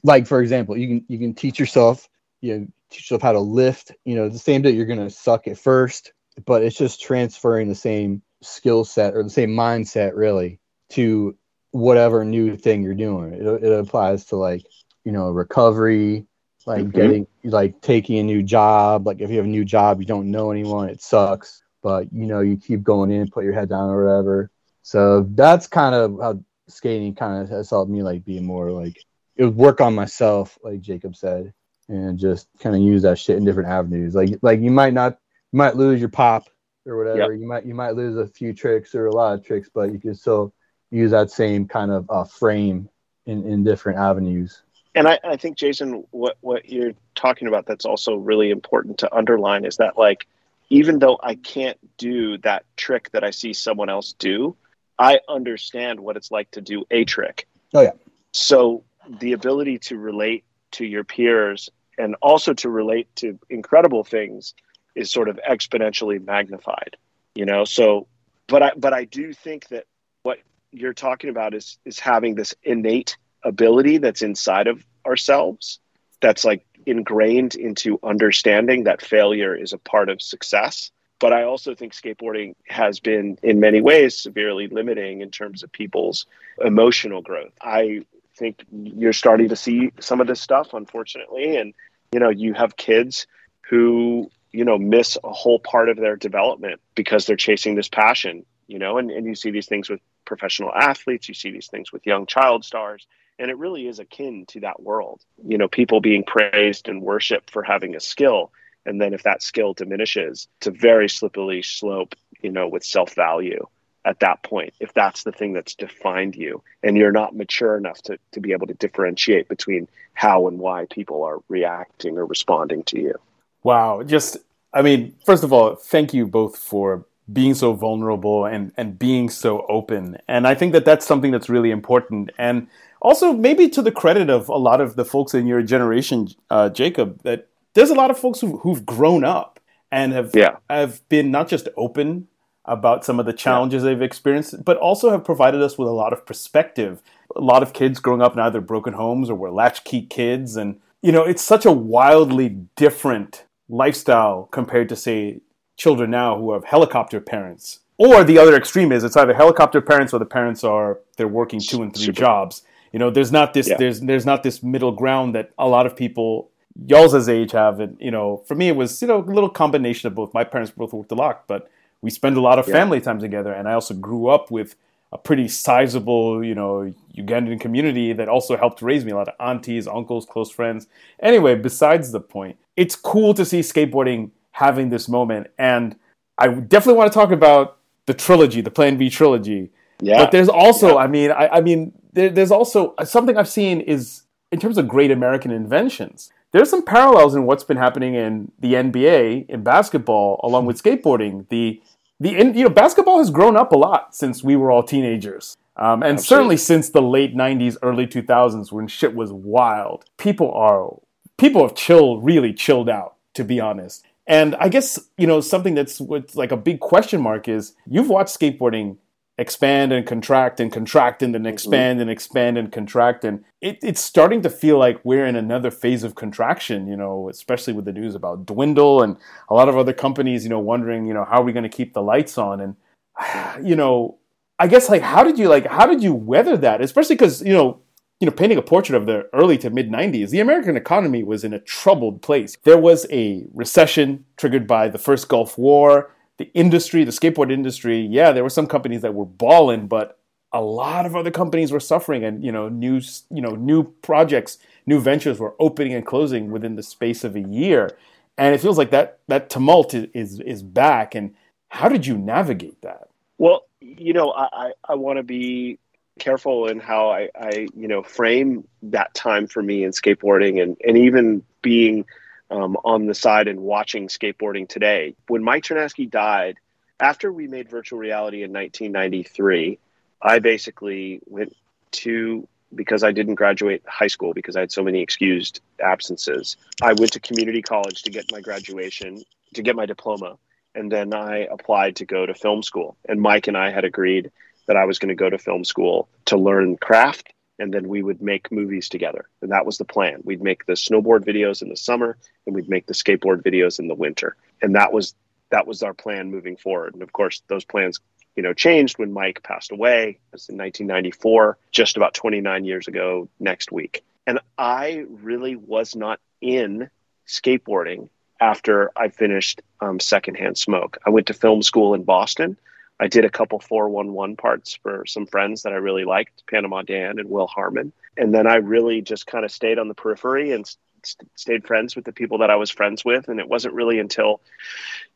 Like for example, you can you can teach yourself you know teach yourself how to lift. You know, the same day you're gonna suck at first, but it's just transferring the same skill set or the same mindset really to whatever new thing you're doing. It, it applies to like you know recovery, like mm-hmm. getting like taking a new job. Like if you have a new job, you don't know anyone, it sucks. But you know you keep going in, put your head down or whatever. So that's kind of how skating kind of has helped me like be more like it would work on myself, like Jacob said. and just kind of use that shit in different avenues. Like like you might not you might lose your pop or whatever. Yep. You might you might lose a few tricks or a lot of tricks, but you can still use that same kind of uh, frame in, in different avenues. And I, I think Jason, what what you're talking about that's also really important to underline is that like even though I can't do that trick that I see someone else do, I understand what it's like to do a trick. Oh yeah. So the ability to relate to your peers and also to relate to incredible things is sort of exponentially magnified you know so but i but i do think that what you're talking about is is having this innate ability that's inside of ourselves that's like ingrained into understanding that failure is a part of success but i also think skateboarding has been in many ways severely limiting in terms of people's emotional growth i think you're starting to see some of this stuff, unfortunately. And, you know, you have kids who, you know, miss a whole part of their development because they're chasing this passion, you know, and, and you see these things with professional athletes, you see these things with young child stars. And it really is akin to that world, you know, people being praised and worshiped for having a skill. And then if that skill diminishes, it's a very slippery slope, you know, with self value at that point if that's the thing that's defined you. And you're not mature enough to, to be able to differentiate between how and why people are reacting or responding to you. Wow. Just i mean first of all thank you both for being so vulnerable and and being so open and i think that that's something that's really important and also maybe to the credit of a lot of the folks in your generation uh, jacob that there's a lot of folks who, who've grown up and have yeah. have been not just open about some of the challenges yeah. they've experienced, but also have provided us with a lot of perspective. A lot of kids growing up in either broken homes or were latchkey kids. And, you know, it's such a wildly different lifestyle compared to, say, children now who have helicopter parents. Or the other extreme is it's either helicopter parents or the parents are they're working two and three Super. jobs. You know, there's not this yeah. there's there's not this middle ground that a lot of people y'all's age have. And you know, for me it was you know a little combination of both. My parents both worked a lot, but we spend a lot of yeah. family time together. And I also grew up with a pretty sizable, you know, Ugandan community that also helped raise me. A lot of aunties, uncles, close friends. Anyway, besides the point, it's cool to see skateboarding having this moment. And I definitely want to talk about the trilogy, the Plan B trilogy. Yeah. But there's also, yeah. I mean, I, I mean, there, there's also something I've seen is in terms of great American inventions there's some parallels in what's been happening in the NBA in basketball along with skateboarding. The the you know basketball has grown up a lot since we were all teenagers. Um, and Absolutely. certainly since the late 90s early 2000s when shit was wild people are people have chilled really chilled out to be honest and i guess you know something that's what's like a big question mark is you've watched skateboarding expand and contract and contract and then mm-hmm. expand and expand and contract. And it, it's starting to feel like we're in another phase of contraction you know especially with the news about dwindle and a lot of other companies you know wondering you know how are we going to keep the lights on? And <sighs> you know i guess like how did you like how did you weather that? Especially because you know you know, painting a portrait of the early to mid 90s, the American economy was in a troubled place. There was a recession triggered by the first Gulf War the industry, the skateboard industry, yeah, there were some companies that were balling, but a lot of other companies were suffering, and you know, new you know, new projects, new ventures were opening and closing within the space of a year, and it feels like that that tumult is is, is back. And how did you navigate that? Well, you know, I I, I want to be careful in how I, I you know frame that time for me in skateboarding and and even being um, on the side and watching skateboarding today. When Mike Ternasky died, after we made virtual reality in 1993, I basically went to because I didn't graduate high school because I had so many excused absences. I went to community college to get my graduation, to get my diploma, and then I applied to go to film school. And Mike and I had agreed that I was going to go to film school to learn craft and then we would make movies together. And that was the plan. We'd make the snowboard videos in the summer and we'd make the skateboard videos in the winter. And that was that was our plan moving forward. And of course, those plans, you know, changed when Mike passed away. It was in 1994, just about 29 years ago next week. And I really was not in skateboarding after I finished um, Secondhand Smoke. I went to film school in Boston I did a couple 411 parts for some friends that I really liked, Panama Dan and Will Harmon. And then I really just kind of stayed on the periphery and st- stayed friends with the people that I was friends with. And it wasn't really until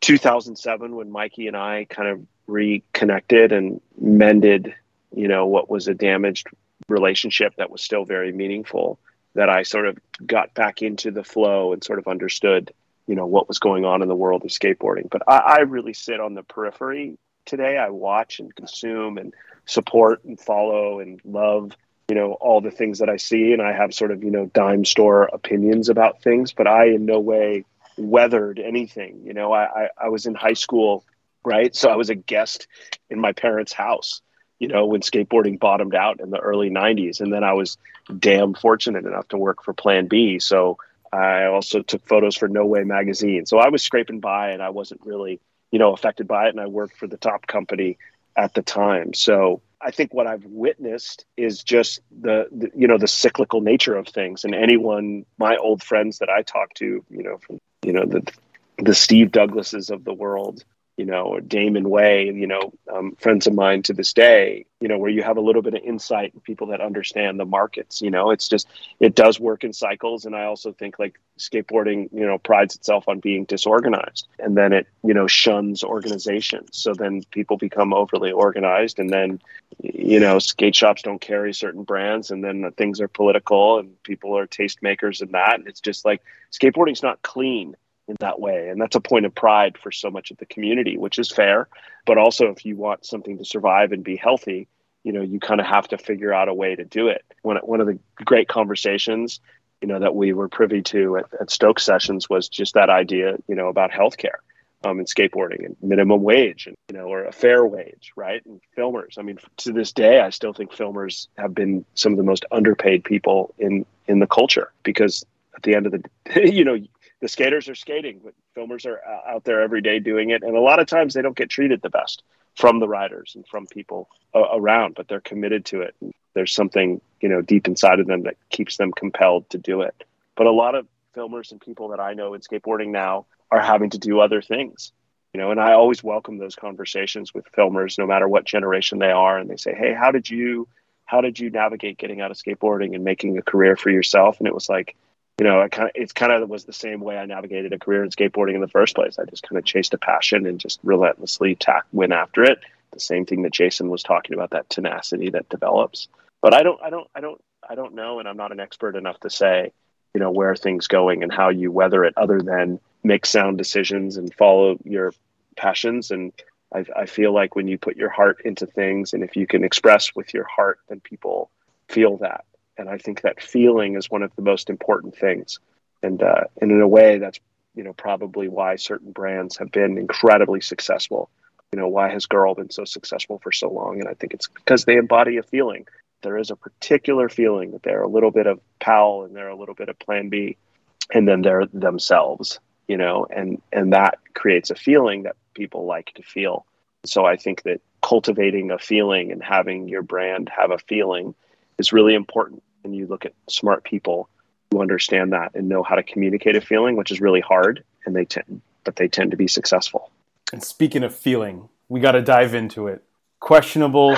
2007 when Mikey and I kind of reconnected and mended, you know, what was a damaged relationship that was still very meaningful that I sort of got back into the flow and sort of understood, you know, what was going on in the world of skateboarding. But I, I really sit on the periphery today. I watch and consume and support and follow and love you know all the things that I see, and I have sort of you know dime store opinions about things, but I in no way weathered anything. You know, I, I, I was in high school, right? So I was a guest in my parents' house. You know, when skateboarding bottomed out in the early '90s, and then I was damn fortunate enough to work for Plan B. So I also took photos for No Way magazine. So I was scraping by, and I wasn't really you know affected by it, and I worked for the top company at the time. So I think what I've witnessed is just the, the, you know the cyclical nature of things. And anyone, my old friends that I talk to, you know, from you know the the Steve Douglases of the world, you know, Damon Way, you know, um, friends of mine to this day, you know, where you have a little bit of insight and people that understand the markets, you know, it's just, it does work in cycles. And I also think like skateboarding, you know, prides itself on being disorganized and then it, you know, shuns organization. So then people become overly organized and then, you know, skate shops don't carry certain brands and then things are political and people are tastemakers and that. And it's just like skateboarding's not clean in that way. And that's a point of pride for so much of the community, which is fair. But also, if you want something to survive and be healthy, you know, you kind of have to figure out a way to do it. One, one of the great conversations, you know, that we were privy to at, at Stoke sessions was just that idea, you know, about healthcare. Um, and skateboarding and minimum wage and you know or a fair wage right and filmers i mean to this day i still think filmers have been some of the most underpaid people in in the culture because at the end of the day <laughs> you know the skaters are skating, but filmers are uh, out there every day doing it. And a lot of times they don't get treated the best from the riders and from people uh, around, but they're committed to it. There's something, you know, deep inside of them that keeps them compelled to do it. But a lot of filmers and people that I know in skateboarding now are having to do other things, you know, and I always welcome those conversations with filmers, no matter what generation they are. And they say, Hey, how did you, how did you navigate getting out of skateboarding and making a career for yourself? And it was like, you know, I kind of it's kind of was the same way I navigated a career in skateboarding in the first place. I just kind of chased a passion and just relentlessly tack went after it. The same thing that Jason was talking about, that tenacity that develops. But I don't, I don't, I don't, I don't know, and I'm not an expert enough to say, you know, where things going and how you weather it, other than make sound decisions and follow your passions. And I, I feel like when you put your heart into things, and if you can express with your heart, then people feel that and I think that feeling is one of the most important things. And uh, and in a way, that's you know probably why certain brands have been incredibly successful. You know, why has Girl been so successful for so long? And I think it's because they embody a feeling. There is a particular feeling that they're a little bit of Powell and they're a little bit of Plan B, and then they're themselves. You know, and and that creates a feeling that people like to feel. So I think that cultivating a feeling and having your brand have a feeling is really important. And you look at smart people who understand that and know how to communicate a feeling, which is really hard, and they tend, but they tend to be successful. And speaking of feeling, we got to dive into it. Questionable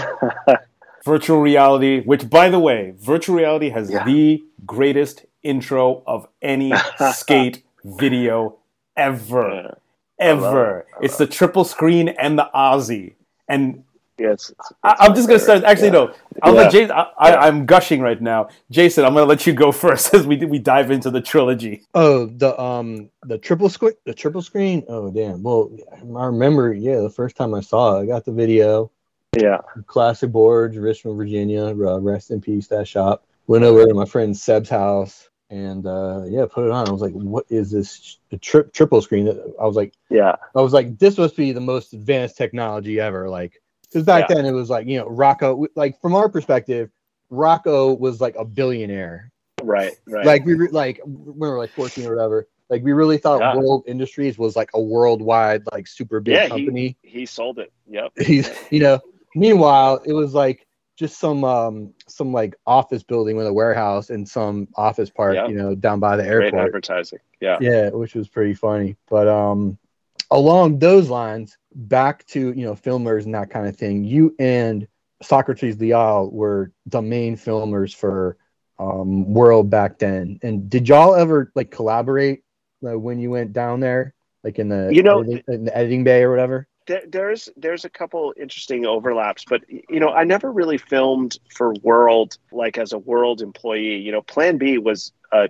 <laughs> virtual reality, which, by the way, virtual reality has yeah. the greatest intro of any <laughs> skate video ever. Yeah. Ever. It. It's the triple screen and the Ozzy. And Yes. I, am just gonna start. Actually, yeah. no. I'll yeah. let Jason. I, am gushing right now. Jason, I'm gonna let you go <laughs> first as we we dive into the trilogy. Oh, the um the triple screen, the triple screen. Oh, damn. Well, I remember. Yeah, the first time I saw it, I got the video. Yeah. Classic boards, Richmond, Virginia. Uh, rest in peace. That shop. Went over to my friend Seb's house and uh, yeah, put it on. I was like, "What is this tri- triple screen?" I was like, "Yeah." I was like, "This must be the most advanced technology ever." Like, because back yeah. then it was like you know Rocco, like from our perspective, Rocco was like a billionaire. Right, right. Like we re- like when we were like fourteen or whatever. Like we really thought yeah. World Industries was like a worldwide like super big yeah, company. He, he sold it. Yep. <laughs> He's you know. Meanwhile, it was like just some um some like office building with a warehouse and some office park, yep. you know, down by the airport. Great advertising. Yeah. Yeah, which was pretty funny. But um along those lines, back to you know filmers and that kind of thing. You and Socrates Leal were the main filmers for um, world back then. And did y'all ever like collaborate uh, when you went down there, like in the you know editing, in the editing bay or whatever? There, there's there's a couple interesting overlaps, but you know I never really filmed for World like as a World employee. You know, Plan B was a,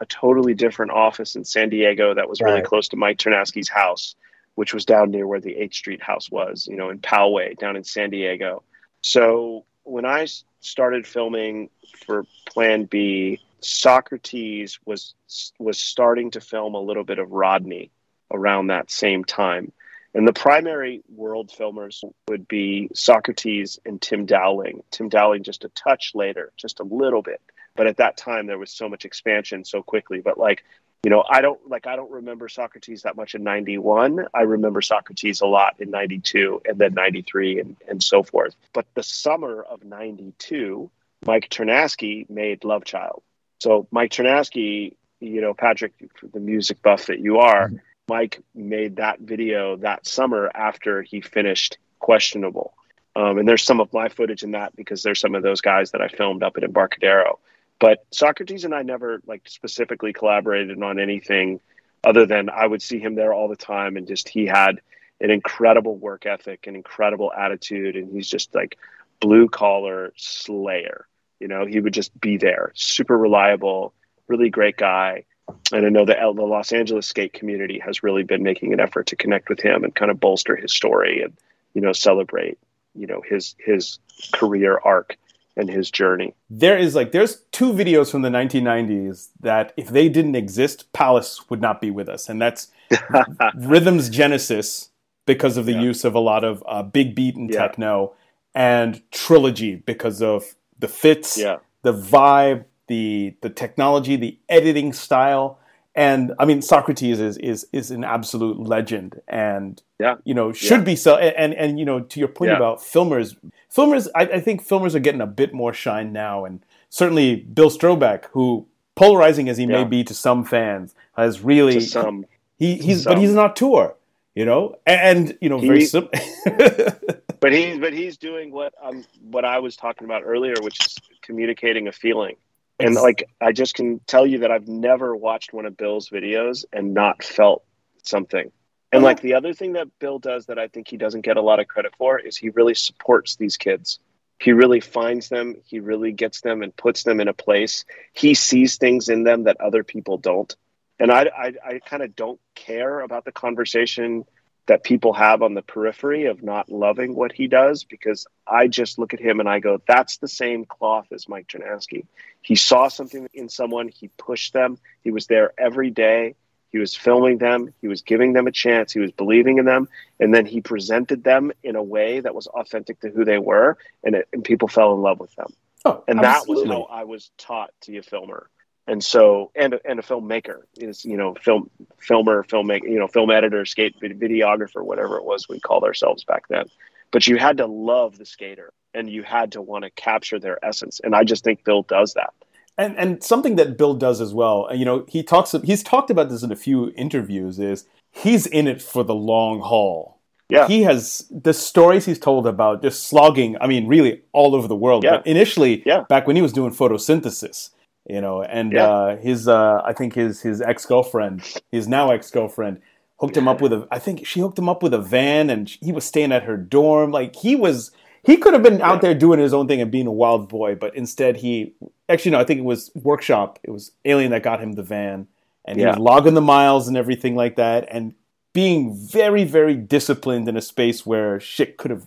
a totally different office in San Diego that was really close to Mike Ternasky's house, which was down near where the H-Street house was, you know, in Poway, down in San Diego. So when I started filming for Plan B, Socrates was was starting to film a little bit of Rodney around that same time. And the primary world filmers would be Socrates and Tim Dowling. Tim Dowling just a touch later, just a little bit. But at that time, there was so much expansion so quickly. But like, you know, I don't like I don't remember Socrates that much in '91. I remember Socrates a lot in '92 and then '93 and and so forth. But the summer of '92, Mike Ternasky made Love Child. So Mike Ternasky, you know, Patrick, the music buff that you are, Mike made that video that summer after he finished Questionable. Um, and there's some of my footage in that because there's some of those guys that I filmed up at Embarcadero. But Socrates and I never like specifically collaborated on anything other than I would see him there all the time and just he had an incredible work ethic, an incredible attitude, and he's just like blue collar slayer. You know, he would just be there, super reliable, really great guy. And I know the, the Los Angeles skate community has really been making an effort to connect with him and kind of bolster his story and, you know, celebrate, you know, his his career arc and his journey. There is like there's two videos from the 1990s that if they didn't exist, Palace would not be with us, and that's <laughs> Rhythm's Genesis because of the Yeah. use of a lot of uh, big beat and Yeah. techno, and Trilogy because of the fits, Yeah. the vibe, the the technology, the editing style, and I mean Socrates is is is an absolute legend, and Yeah. you know should Yeah. be so. And, and and you know to your point Yeah. about filmers, filmers, I, I think filmers are getting a bit more shine now, and certainly Bill Strobeck, who polarizing as he may be to some fans, has really To some, he he's some. but he's not tour, you know, and, and, you know very simple. <laughs> but he's but he's doing what um what I was talking about earlier, which is communicating a feeling. And like I just can tell you that I've never watched one of Bill's videos and not felt something. And like the other thing that Bill does that I think he doesn't get a lot of credit for is he really supports these kids. He really finds them, he really gets them and puts them in a place. He sees things in them that other people don't. And I I, I kind of don't care about the conversation that people have on the periphery of not loving what he does because I just look at him and I go, that's the same cloth as Mike Ternasky. He saw something in someone, he pushed them, he was there every day, he was filming them, he was giving them a chance, he was believing in them, and then he presented them in a way that was authentic to who they were, and, it, and people fell in love with them. oh, And that was how I was taught to be a filmer. And so, and a, and a filmmaker is, you know, film filmer, filmmaker, you know, film editor, skate videographer, whatever it was we called ourselves back then. But you had to love the skater, and you had to want to capture their essence. And I just think Bill does that. and and something that Bill does as well. Uh, you know, he talks. He's talked about this in a few interviews. Is he's in it for the long haul. Yeah. he has the stories he's told about just slogging. I mean, really all over the world. Yeah. But initially, Yeah. back when he was doing photosynthesis, you know, and Yeah. uh, his uh, I think his his ex girlfriend, his now ex girlfriend, hooked him up with a. I think she hooked him up with a van, and he was staying at her dorm. Like he was. He could have been out there doing his own thing and being a wild boy, but instead he actually no, I think it was workshop. It was Alien that got him the van, and he Yeah. was logging the miles and everything like that, and being very very disciplined in a space where shit could have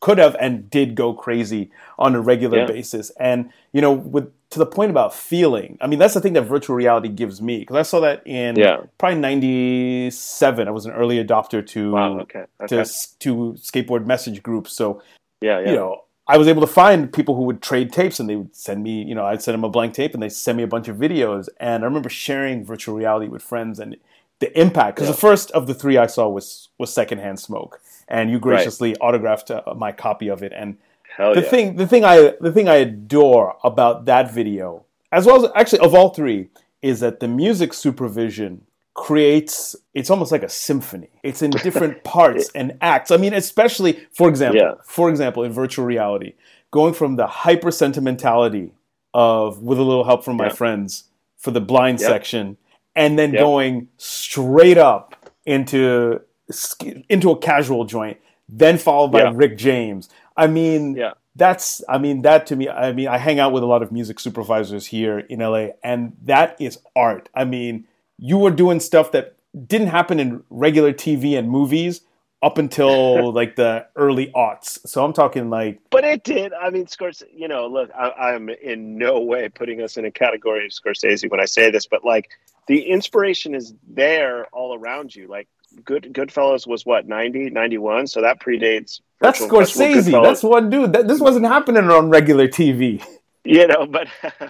could have and did go crazy on a regular Yeah. basis. And you know, with to the point about feeling, I mean, that's the thing that virtual reality gives me because I saw that in Yeah. probably '97. I was an early adopter to Wow. Okay. to Okay. s- to skateboard message groups, so Yeah. Yeah. you know, I was able to find people who would trade tapes and they would send me, you know, I'd send them a blank tape and they send me a bunch of videos. And I remember sharing virtual reality with friends and the impact. Because Yeah. the first of the three I saw was was Secondhand Smoke, and you graciously autographed uh, my copy of it. And Hell the yeah. thing, the thing I, the thing I adore about that video, as well as actually of all three, is that the music supervision creates. It's almost like a symphony. It's in different <laughs> parts and acts. I mean, especially for example, Yeah. for example, in virtual reality, going from the hyper sentimentality of with a little help from my Yeah. friends for the blind section, and then going straight up into into a casual joint, then followed by. Rick James. I mean, Yeah. that's I mean that to me. I mean, I hang out with a lot of music supervisors here in LA, and that is art. I mean, you were doing stuff that didn't happen in regular TV and movies up until <laughs> like the early aughts. So I'm talking like But it did. I mean, Scorsese. You know, look, I, I'm in no way putting us in a category of Scorsese when I say this, but like the inspiration is there all around you. Like Good Goodfellas was what 90, 91, so that predates. that's Virtual Scorsese. Goodfellas. That's one dude. That, this wasn't happening on regular TV. you know, but <laughs>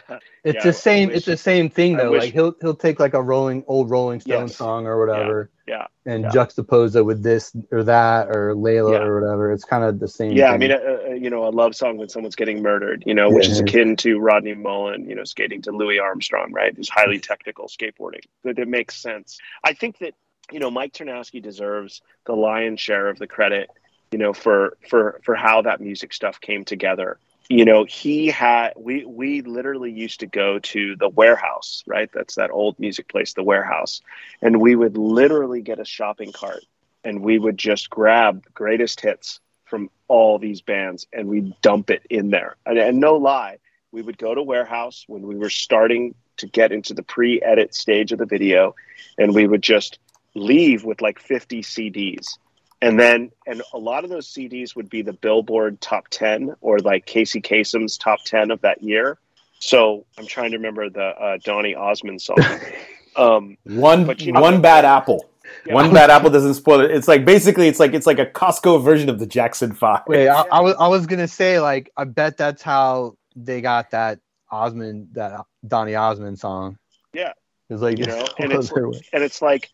It's Yeah, the same. wish- it's the same thing though. wish- Like he'll he'll take like a rolling old Rolling Stone Yes. song or whatever, yeah, and yeah. juxtapose it with this or that or Layla Yeah. or whatever. It's kind of the same. yeah. I mean, uh, uh, you know, a love song when someone's getting murdered, you know, which is akin to Rodney Mullen, you know, skating to Louis Armstrong, right? It's highly <laughs> technical skateboarding, but it makes sense. I think that you know Mike Ternasky deserves the lion's share of the credit, you know, for for for how that music stuff came together. You know, he had we we literally used to go to the Wherehouse, right? That's that old music place, the Wherehouse, and we would literally get a shopping cart and we would just grab greatest hits from all these bands and we dump it in there. And, and no lie, we would go to Wherehouse when we were starting to get into the pre-edit stage of the video, and we would just leave with like 50 CDs. And then, and a lot of those CDs would be the Billboard top 10 or like Casey Kasem's top 10 of that year. So I'm trying to remember the uh, Donny Osmond song. <laughs> um, One But you know- one bad apple. Yeah. One bad apple doesn't spoil it. It's like basically it's like it's like a Costco version of the Jackson Five. Wait, I, I was I was gonna say like I bet that's how they got that Osmond that Donny Osmond song. Yeah. it's like You know, and <laughs> and it's- and it's like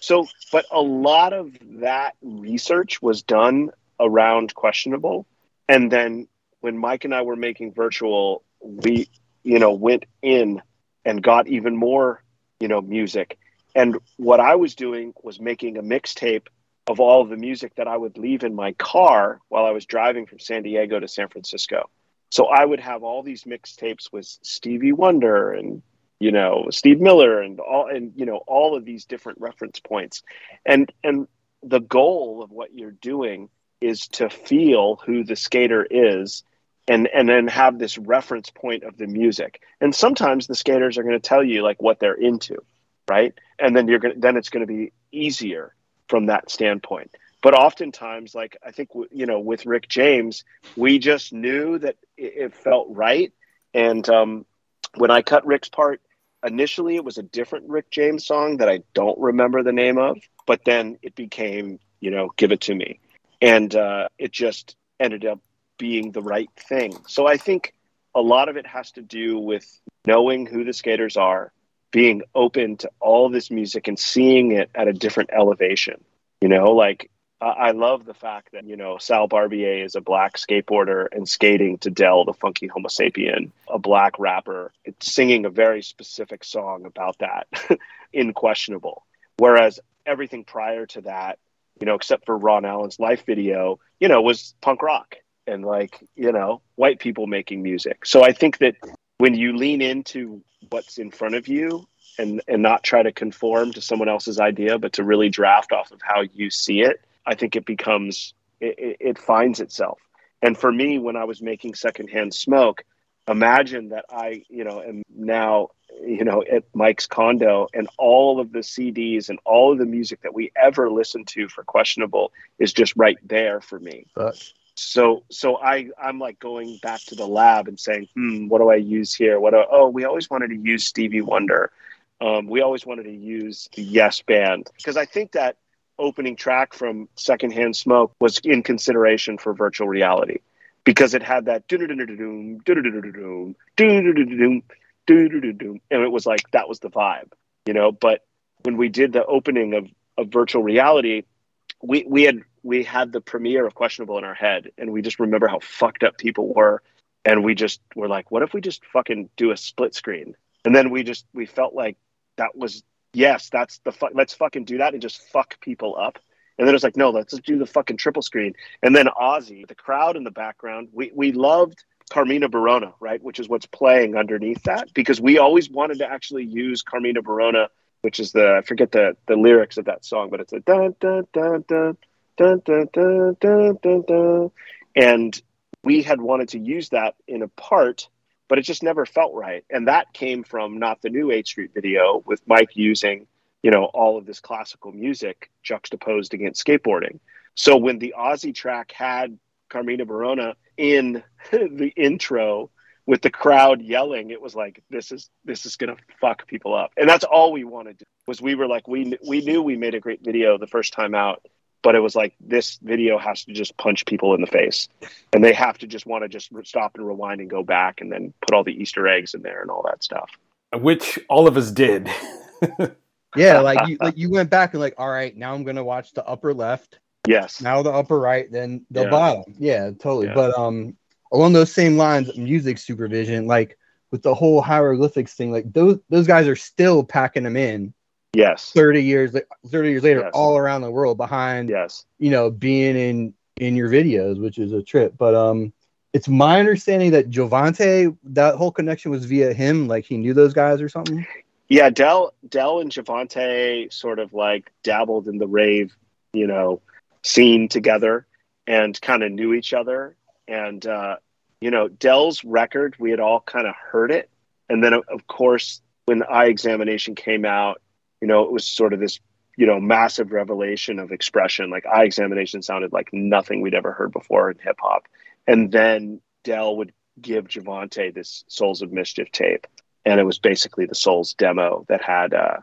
so but a lot of that research was done around questionable. And then when mike and i were making virtual we you know went in and got even more you know music. And what i was doing was making a mixtape of all of the music that i would leave in my car while i was driving from san diego to san francisco. So i would have all these mixtapes with stevie wonder and you know Steve Miller and all and you know all of these different reference points. And and the goal of what you're doing is to feel who the skater is and and then have this reference point of the music. And sometimes the skaters are going to tell you like what they're into right? And then you're going then it's going to be easier from that standpoint. But oftentimes like i think you know with rick james we just knew that it, it felt right. And um when i cut rick's part initially it was a different Rick James song that I don't remember the name of, but then it became, you know, Give It to Me. And uh, it just ended up being the right thing. So I think a lot of it has to do with knowing who the skaters are, being open to all this music and seeing it at a different elevation. You know, like I love the fact that, you know, Sal Barbier is a black skateboarder and skating to Del, the funky Homosapien, a black rapper, singing a very specific song about that <laughs> in Questionable. Whereas everything prior to that, you know, except for Ron Allen's life video, you know, was punk rock and like, you know, white people making music. So I think that when you lean into what's in front of you and and not try to conform to someone else's idea, but to really draft off of how you see it, I think it becomes it, it, finds itself. And for me, when I was making secondhand smoke, imagine that I, you know, am now, you know, at Mike's condo and all of the CDs and all of the music that we ever listened to for questionable is just right there for me. So, so I, I'm like going back to the lab and saying, hmm, what do I use here? What do, oh, we always wanted to use Stevie Wonder. Um, we always wanted to use the Yes Band because I think that opening track from Secondhand Smoke was in consideration for virtual reality because it had that doo-doo-doo-doo-doom, doo-doo-doo-doo-doom, doo-doo-doo-doo-doom, doo-doo-doo-doom, and it was like that was the vibe, you know. But when we did the opening of, of virtual reality, we we had we had the premiere of Questionable in our head, and we just remember how fucked up people were, and we just were like, what if we just fucking do a split screen? And then we just we felt like that was yes, that's the fu- let's fucking do that and just fuck people up. And then it was like, no, let's just do the fucking triple screen. And then Ozzy, the crowd in the background, we, we loved Carmina Burana, right? Which is what's playing underneath that because we always wanted to actually use Carmina Burana, which is the, I forget the, the lyrics of that song, but it's a dun, dun, dun, dun, dun, dun, dun, dun, dun, dun. And we had wanted to use that in a part, but it just never felt right. And that came from not the new H-Street video with Mike using, you know, all of this classical music juxtaposed against skateboarding. So when the Ozzy track had Carmina Burana in <laughs> the intro with the crowd yelling, it was like this is this is gonna fuck people up, and that's all we wanted. To, do was we were like we we knew we made a great video the first time out, but it was like this video has to just punch people in the face, and they have to just want to just stop and rewind and go back and then put all the Easter eggs in there and all that stuff, which all of us did. <laughs> yeah, like you like you went back and like, all right, now I'm gonna watch the upper left Yes. Now the upper right, then the Yeah. bottom. Yeah, totally. Yeah. But um, along those same lines, music supervision, like with the whole hieroglyphics thing, like those those guys are still packing them in Yes. thirty years, thirty years later, Yes. all around the world behind Yes. you know being in in your videos, which is a trip. But um, it's my understanding that Jovontae, that whole connection was via him, like he knew those guys or something. Yeah, Del Del and Jovontae sort of like dabbled in the rave, you know, scene together and kind of knew each other. And uh, you know, Del's record, we had all kind of heard it. And then of of course, when Eye Examination came out, you know, it was sort of this, you know, massive revelation of expression. Like Eye Examination sounded like nothing we'd ever heard before in hip hop. And then Del would give Jovontae this Souls of Mischief tape and it was basically the Souls demo that had uh,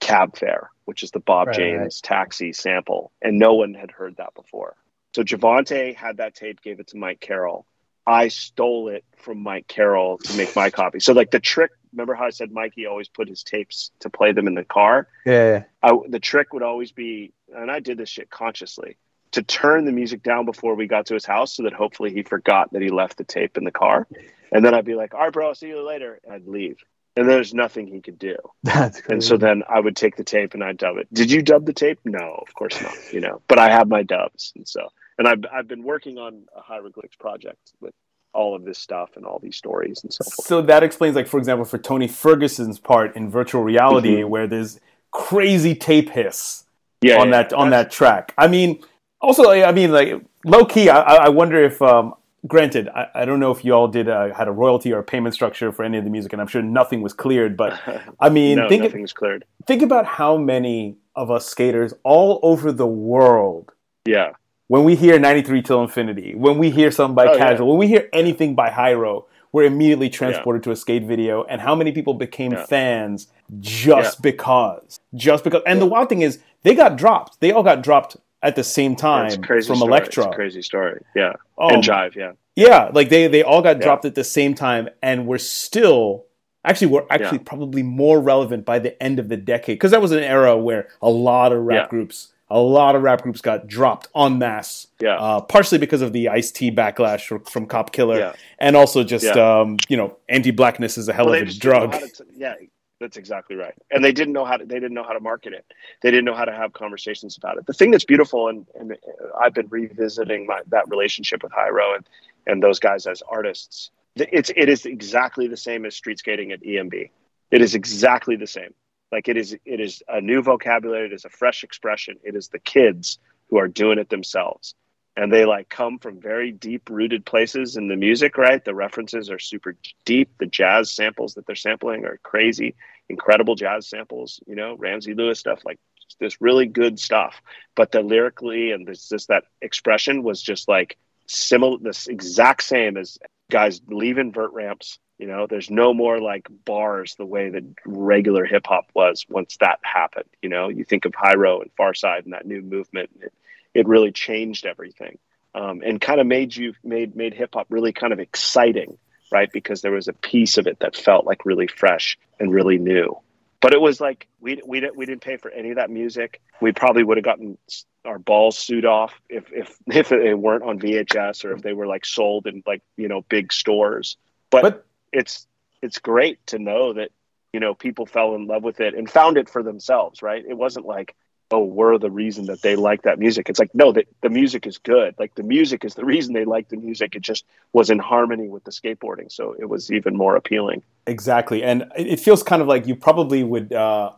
Cab Fare, which is the Bob Right, James taxi sample, and no one had heard that before. So Jovontae had that tape, gave it to Mike Carroll. I stole it from Mike Carroll to make my copy. So like the trick, remember how I said Mikey always put his tapes to play them in the car? Yeah, I, the trick would always be, and I did this shit consciously, to turn the music down before we got to his house so that hopefully he forgot that he left the tape in the car. And then I'd be like, all right, bro, I'll see you later. And I'd leave. And there's nothing he could do. <laughs> that's crazy. And so then I would take the tape and I'd dub it. Did you dub the tape? No, of course not. You know, but I have my dubs. And so, and I've, I've been working on a hieroglyphs project with all of this stuff and all these stories and so forth. So that explains, like, for example, for Tony Ferguson's part in virtual reality, Mhm. where there's crazy tape hiss Yeah. on yeah, that on that track. I mean, also, I mean, like low key. I, I I wonder if, um, granted, I, I don't know if you all did uh, had a royalty or a payment structure for any of the music, and I'm sure nothing was cleared. But <laughs> I mean, no, think nothing's cleared. think about how many of us skaters all over the world Yeah. When we hear 93 till infinity, when we hear something by Oh, yeah. Casual, when we hear anything by Hiero, we're immediately transported to a skate video. And how many people became Yeah. fans just because? Just because. And the wild thing is, they got dropped. They all got dropped at the same time from story. Elektra. It's a crazy story. Yeah. Oh, and Jive. Yeah. yeah, like they, they all got Yeah. dropped at the same time, and we're still. Actually, we're actually Yeah. probably more relevant by the end of the decade because that was an era where a lot of rap Yeah. groups, a lot of rap groups got dropped en masse. Yeah. Uh, partially because of the Ice T backlash from, Cop Killer, Yeah. and also just Yeah. um, you know, anti-blackness is a hell Well, of a just didn't know drug. to- yeah, that's exactly right. And they didn't know how to. They didn't know how to market it. They didn't know how to have conversations about it. The thing that's beautiful, and, and I've been revisiting my, that relationship with Hiero and and those guys as artists. It's it is exactly the same as street skating at EMB. It is exactly the same. Like it is it is a new vocabulary. It is a fresh expression. It is the kids who are doing it themselves. And they like come from very deep rooted places in the music right? The references are super deep. The jazz samples that they're sampling are crazy. Incredible jazz samples you know ramsey lewis stuff like this really good stuff. But the lyrically and this just that expression was just like similar this exact same as guys leaving vert ramps you know there's no more like bars the way that regular hip hop was once that happened you know you think of Hiero and Pharcyde and that new movement it, it really changed everything um, and kind of made you made made hip hop really kind of exciting, right? Because there was a piece of it that felt like really fresh and really new. But it was like we we didn't we didn't pay for any of that music. We probably would have gotten our balls sued off if if <laughs> if they weren't on VHS or if they were like sold in like you know big stores. But, But it's it's great to know that you know people fell in love with it and found it for themselves, right? It wasn't like oh, we're the reason that they like that music. It's like, no, the, the music is good. Like the music is the <laughs> reason they like the music. It just was in harmony with the skateboarding. So it was even more appealing. Exactly. And it feels kind of like you probably would, uh,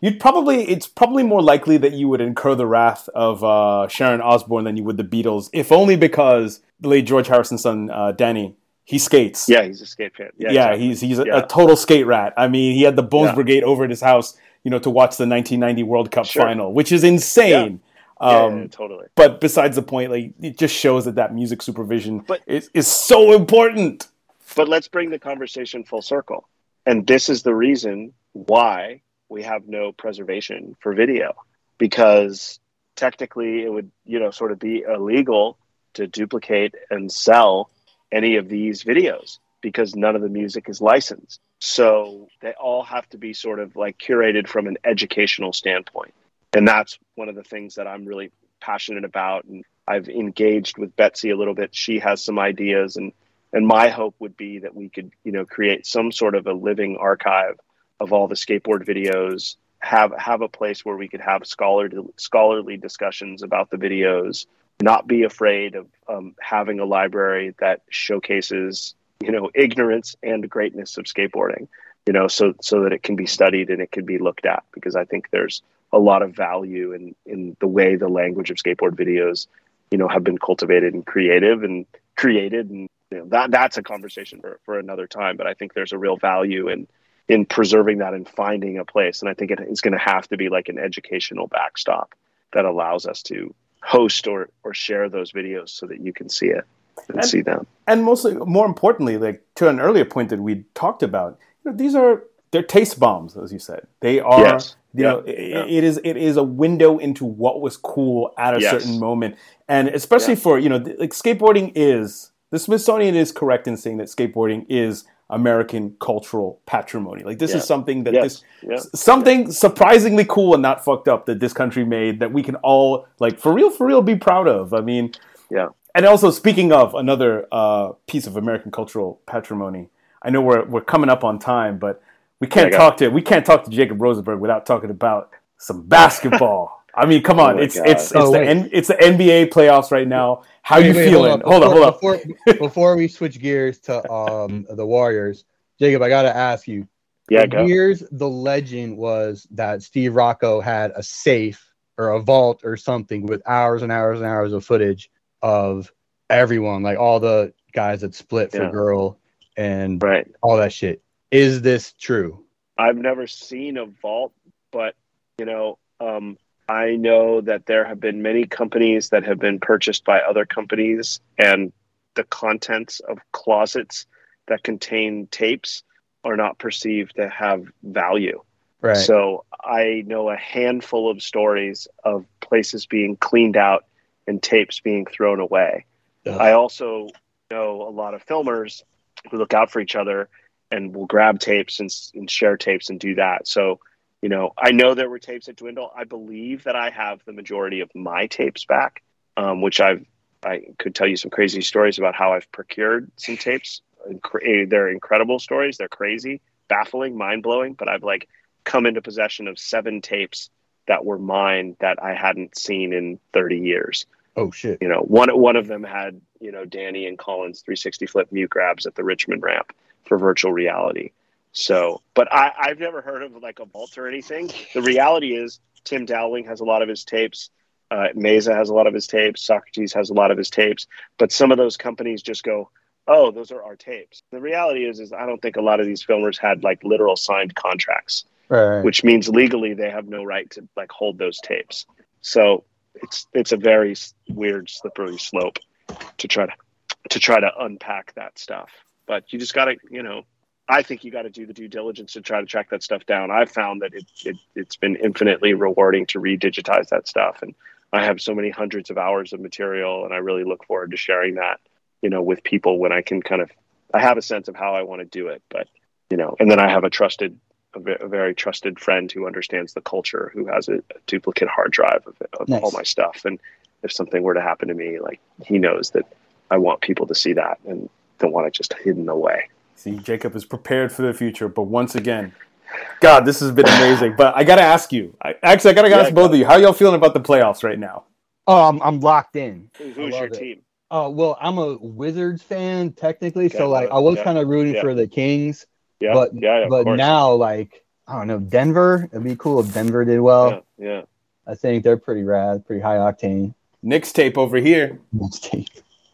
you'd probably, it's probably more likely that you would incur the wrath of uh, Sharon Osbourne than you would the Beatles, if only because the late George Harrison's son, uh, Dhani, he skates. Yeah, he's a skate fan. Yeah, yeah exactly. he's he's a, yeah. a, total skate rat. I mean, he had the Bones yeah. Brigade over at his house you know, to watch the 1990 World Cup sure. final, which is insane. Yeah. Um, yeah, totally. But besides the point, like it just shows that that music supervision but, is, is so important. But let's bring the conversation full circle. And this is the reason why we have no preservation for video because technically it would, you know, sort of be illegal to duplicate and sell any of these videos because none of the music is licensed. So they all have to be sort of like curated from an educational standpoint. And that's one of the things that I'm really passionate about. And I've engaged with Betsy a little bit. She has some ideas and and my hope would be that we could, you know, create some sort of a living archive of all the skateboard videos, have have a place where we could have scholarly scholarly discussions about the videos, not be afraid of um, having a library that showcases you know ignorance and greatness of skateboarding you know so so that it can be studied and it can be looked at because i think there's a lot of value in in the way the language of skateboard videos you know have been cultivated and creative and created. And you know that that's a conversation for, for another time but i think there's a real value in in preserving that and finding a place. And i think it is going to have to be like an educational backstop that allows us to host or or share those videos so that you can see it and, and see them. And mostly, more importantly, like to an earlier point that we talked about, you know, these are they're taste bombs, as you said. They are. Yes. You know, yeah. It, it is it is a window into what was cool at a yes. certain moment, and especially yeah. for you know, like skateboarding is the Smithsonian is correct in saying that skateboarding is American cultural patrimony. Like this yeah. is something that yes. this something surprisingly cool and not fucked up that this country made that we can all like for real for real be proud of. I mean, yeah and also speaking of another uh, piece of American cultural patrimony, I know we're we're coming up on time, but we can't talk to we can't talk to Jacob Rosenberg without talking about some basketball. I mean, come on, oh it's, it's it's oh, the N, it's the NBA playoffs right now. How wait, you wait, feeling? Hold, on, hold up. Before, <laughs> before we switch gears to um the Warriors, Jacob, I gotta ask you. Yeah, go. Years the legend was that Steve Rocco had a safe or a vault or something with hours and hours and hours of footage of everyone, like all the guys that split for yeah. girl and right. all that shit. Is this true? I've never seen a vault, but you know, um, I know that there have been many companies that have been purchased by other companies, and the contents of closets that contain tapes are not perceived to have value. Right. So I know a handful of stories of places being cleaned out and tapes being thrown away. I also know a lot of filmers who look out for each other and will grab tapes and, and share tapes and do that. So, you know, I know there were tapes at Dwindle. I believe that I have the majority of my tapes back, um, which I've I could tell you some crazy stories about how I've procured some tapes. They're incredible stories. They're crazy, baffling, mind blowing. But I've like come into possession of seven tapes that were mine that I hadn't seen in 30 years. Oh shit! You know, one one of them had you know Danny and Colin's 360 flip mute grabs at the Richmond ramp for virtual reality. So, but I, I've never heard of like a vault or anything. The reality is Tim Dowling has a lot of his tapes. Uh, Mesa has a lot of his tapes. Socrates has a lot of his tapes. But some of those companies just go, "Oh, those are our tapes." The reality is, is I don't think a lot of these filmers had like literal signed contracts, right. which means legally they have no right to like hold those tapes. So it's it's a very weird slippery slope to try to to try to unpack that stuff. But you just got to, you know, I think you got to do the due diligence to try to track that stuff down. I've found that it, it it's been infinitely rewarding to redigitize that stuff, and I have so many hundreds of hours of material, and I really look forward to sharing that, you know, with people when I can kind of I have a sense of how I want to do it, but you know, and then I have a trusted a, very trusted friend who understands the culture, who has a, a duplicate hard drive of, of nice. all my stuff. And if something were to happen to me, like he knows that I want people to see that and don't want it just hidden away. See, Jacob is prepared for the future, but once again, God, this has been amazing. but I got to ask you. I, actually, I got to yeah, ask both of you. How y'all feeling about the playoffs right now? Oh, I'm, I'm locked in. Who's your it. team? Oh well, I'm a Wizards fan technically, okay, so like I was yeah. kind of rooting yeah. for the Kings. Yeah, but yeah, but course. now like I don't know Denver. It'd be cool if Denver did well. Yeah, yeah. I think they're pretty rad, pretty high octane. Knicks tape over here. Knicks tape.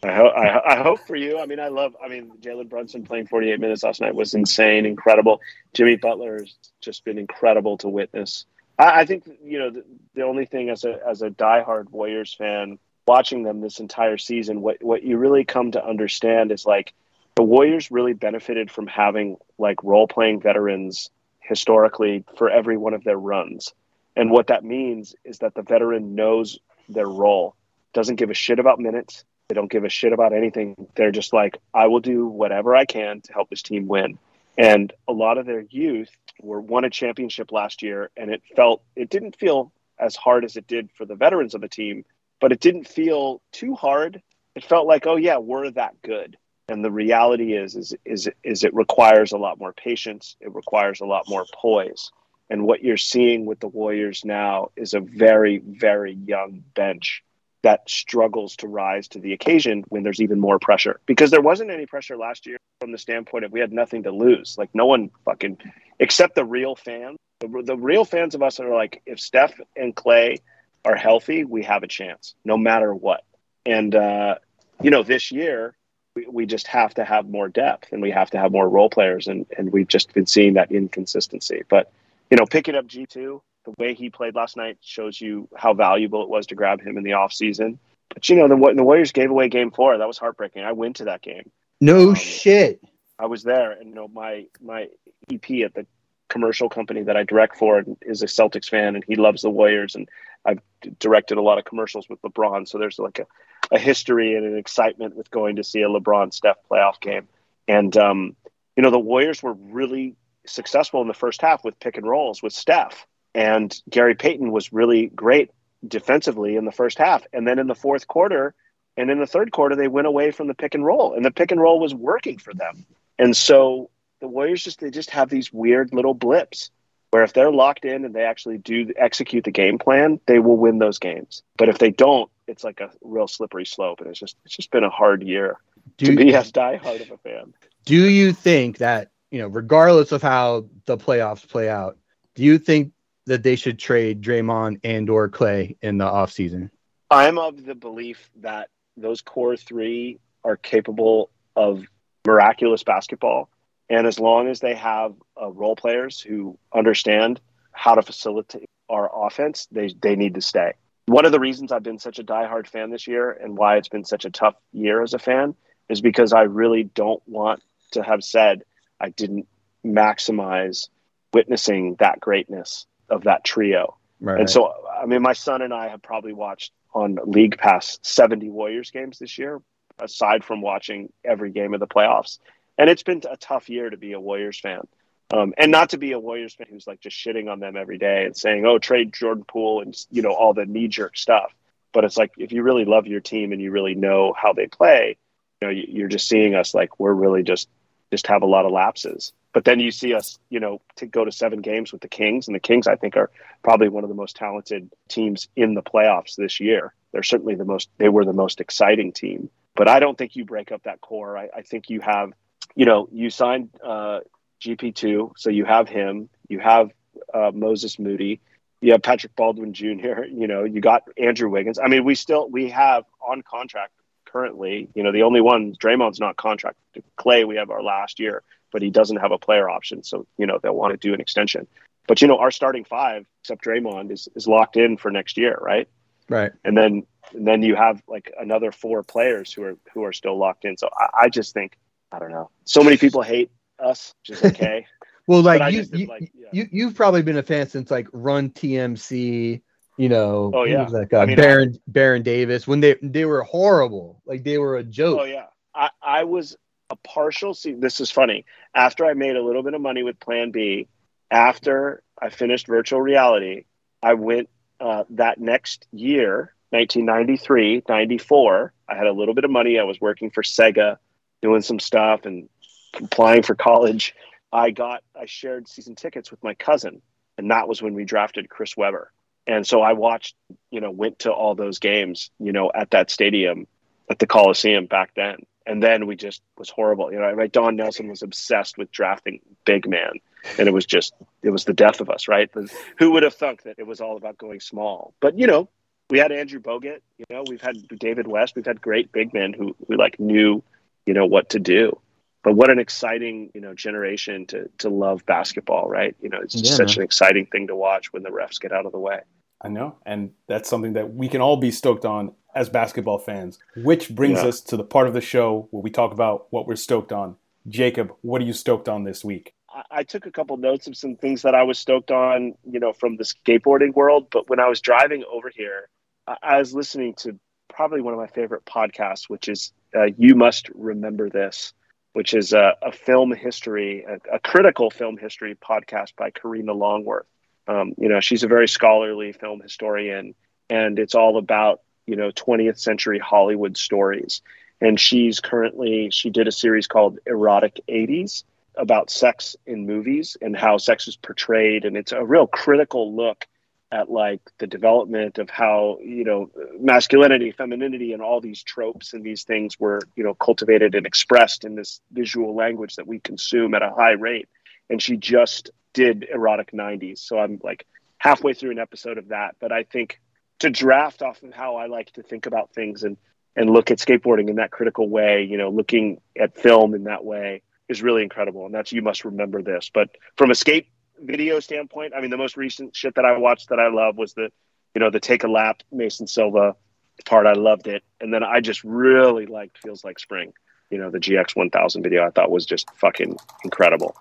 I hope, I, I, hope for you. I mean, I love. I mean, Jalen Brunson playing 48 minutes last night was insane, incredible. Jimmy Butler has just been incredible to witness. I, I think you know the, the, only thing as a as a diehard Warriors fan watching them this entire season, what what you really come to understand is like the Warriors really benefited from having like role playing veterans historically for every one of their runs. And what that means is that the veteran knows their role, doesn't give a shit about minutes, they don't give a shit about anything. They're just like, I will do whatever I can to help this team win. And a lot of their youth were won a championship last year, and it felt it didn't feel as hard as it did for the veterans of the team, but it didn't feel too hard. It felt like, oh yeah, we're that good. And the reality is, is, is, is it requires a lot more patience. It requires a lot more poise. And what you're seeing with the Warriors now is a very, very young bench that struggles to rise to the occasion when there's even more pressure. Because there wasn't any pressure last year from the standpoint of we had nothing to lose. Like no one fucking except the real fans. The, the real fans of us are like if steph and clay are healthy we have a chance no matter what. And uh, you know this year we, we just have to have more depth and we have to have more role players. And, and we've just been seeing that inconsistency. But you know picking up g2 the way he played last night shows you how valuable it was to grab him in the offseason. But you know, the, the Warriors gave away game four. That was heartbreaking. I went to that game. No um, shit. I was there, and you know, my my EP at the commercial company that I direct for is a Celtics fan, and he loves the Warriors. And I've directed a lot of commercials with LeBron, so there's like a, a history and an excitement with going to see a LeBron Steph playoff game. And um, you know, the Warriors were really successful in the first half with pick and rolls with Steph. And Gary Payton was really great defensively in the first half. And then in the fourth quarter and in the third quarter, they went away from the pick and roll, and the pick and roll was working for them. And so the Warriors just they just have these weird little blips where if they're locked in and they actually do execute the game plan, they will win those games. But if they don't, it's like a real slippery slope, and it's just it's just been a hard year do to be as diehard of a fan. Do you think that you know, regardless of how the playoffs play out, do you think that they should trade Draymond and or Clay in the offseason? I'm of the belief that those core three are capable of miraculous basketball. And as long as they have uh, role players who understand how to facilitate our offense, they, they need to stay. One of the reasons I've been such a diehard fan this year and why it's been such a tough year as a fan is because I really don't want to have said I didn't maximize witnessing that greatness of that trio. Right. And so, I mean, my son and I have probably watched on League Pass 70 Warriors games this year, aside from watching every game of the playoffs. And it's been a tough year to be a Warriors fan. Um, and not to be a Warriors fan who's like just shitting on them every day and saying, oh, trade Jordan Poole and, you know, all the knee jerk stuff. But it's like, if you really love your team and you really know how they play, you know, you're just seeing us like we're really just, just have a lot of lapses. But then you see us, you know, to go to seven games with the Kings, and the Kings, I think, are probably one of the most talented teams in the playoffs this year. They're certainly the most. They were the most exciting team. But I don't think you break up that core. I, I think you have, you know, you signed uh, GP two, so you have him. You have uh, Moses Moody. You have Patrick Baldwin Jr. <laughs> You know, you got Andrew Wiggins. I mean, we still we have on contract currently. You know, the only one Draymond's not contracted. Clay, we have our last year but he doesn't have a player option. So, you know, they'll want to do an extension. But, you know, our starting five, except Draymond, is, is locked in for next year, right? Right. And then and then you have like another four players who are who are still locked in. So I, I just think I don't know. So many people hate us, which is okay. <laughs> well, like you, you, like, yeah. you, you've probably been a fan since like Run TMC, you know. Oh yeah, like uh, I mean, Baron I, Baron Davis when they they were horrible, like they were a joke. Oh yeah, I I was a partial see this is funny after i made a little bit of money with plan b after i finished virtual reality i went uh, that next year 1993 94 i had a little bit of money i was working for sega doing some stuff and applying for college I got I shared season tickets with my cousin, and that was when we drafted Chris Webber. And so I watched, you know, went to all those games, you know, at that stadium, at the Coliseum back then. And then we just was horrible. You know, right? Don Nelson was obsessed with drafting big man, and it was just it was the death of us, right? Who would have thunk that it was all about going small? But you know, we had Andrew Bogut. You know, we've had David West. We've had great big men who who like knew, you know, what to do but what an exciting you know generation to to love basketball right you know it's just yeah, such man. an exciting thing to watch when the refs get out of the way i know and that's something that we can all be stoked on as basketball fans which brings yeah. us to the part of the show where we talk about what we're stoked on jacob what are you stoked on this week I took a couple notes of some things that I was stoked on, you know, from the skateboarding world. But when I was driving over here, I was listening to probably one of my favorite podcasts, which is uh, "You Must Remember This," which is a, a film history, a, a, critical film history podcast by Karina Longworth. Um, you know, she's a very scholarly film historian, and it's all about you know 20th century Hollywood stories. And she's currently she did a series called Erotic 80s about sex in movies and how sex is portrayed, and it's a real critical look at like the development of how you know masculinity femininity and all these tropes and these things were you know cultivated and expressed in this visual language that we consume at a high rate and she just did erotic 90s so i'm like halfway through an episode of that but i think to draft off of how i like to think about things and and look at skateboarding in that critical way you know looking at film in that way is really incredible and that's you must remember this but from a skate video standpoint, I mean, the most recent shit that I watched that I love was the, you know, the take a lap Mason Silva part. I loved it, and then I just really liked feels like spring. You know, the GX 1000 video I thought was just fucking incredible.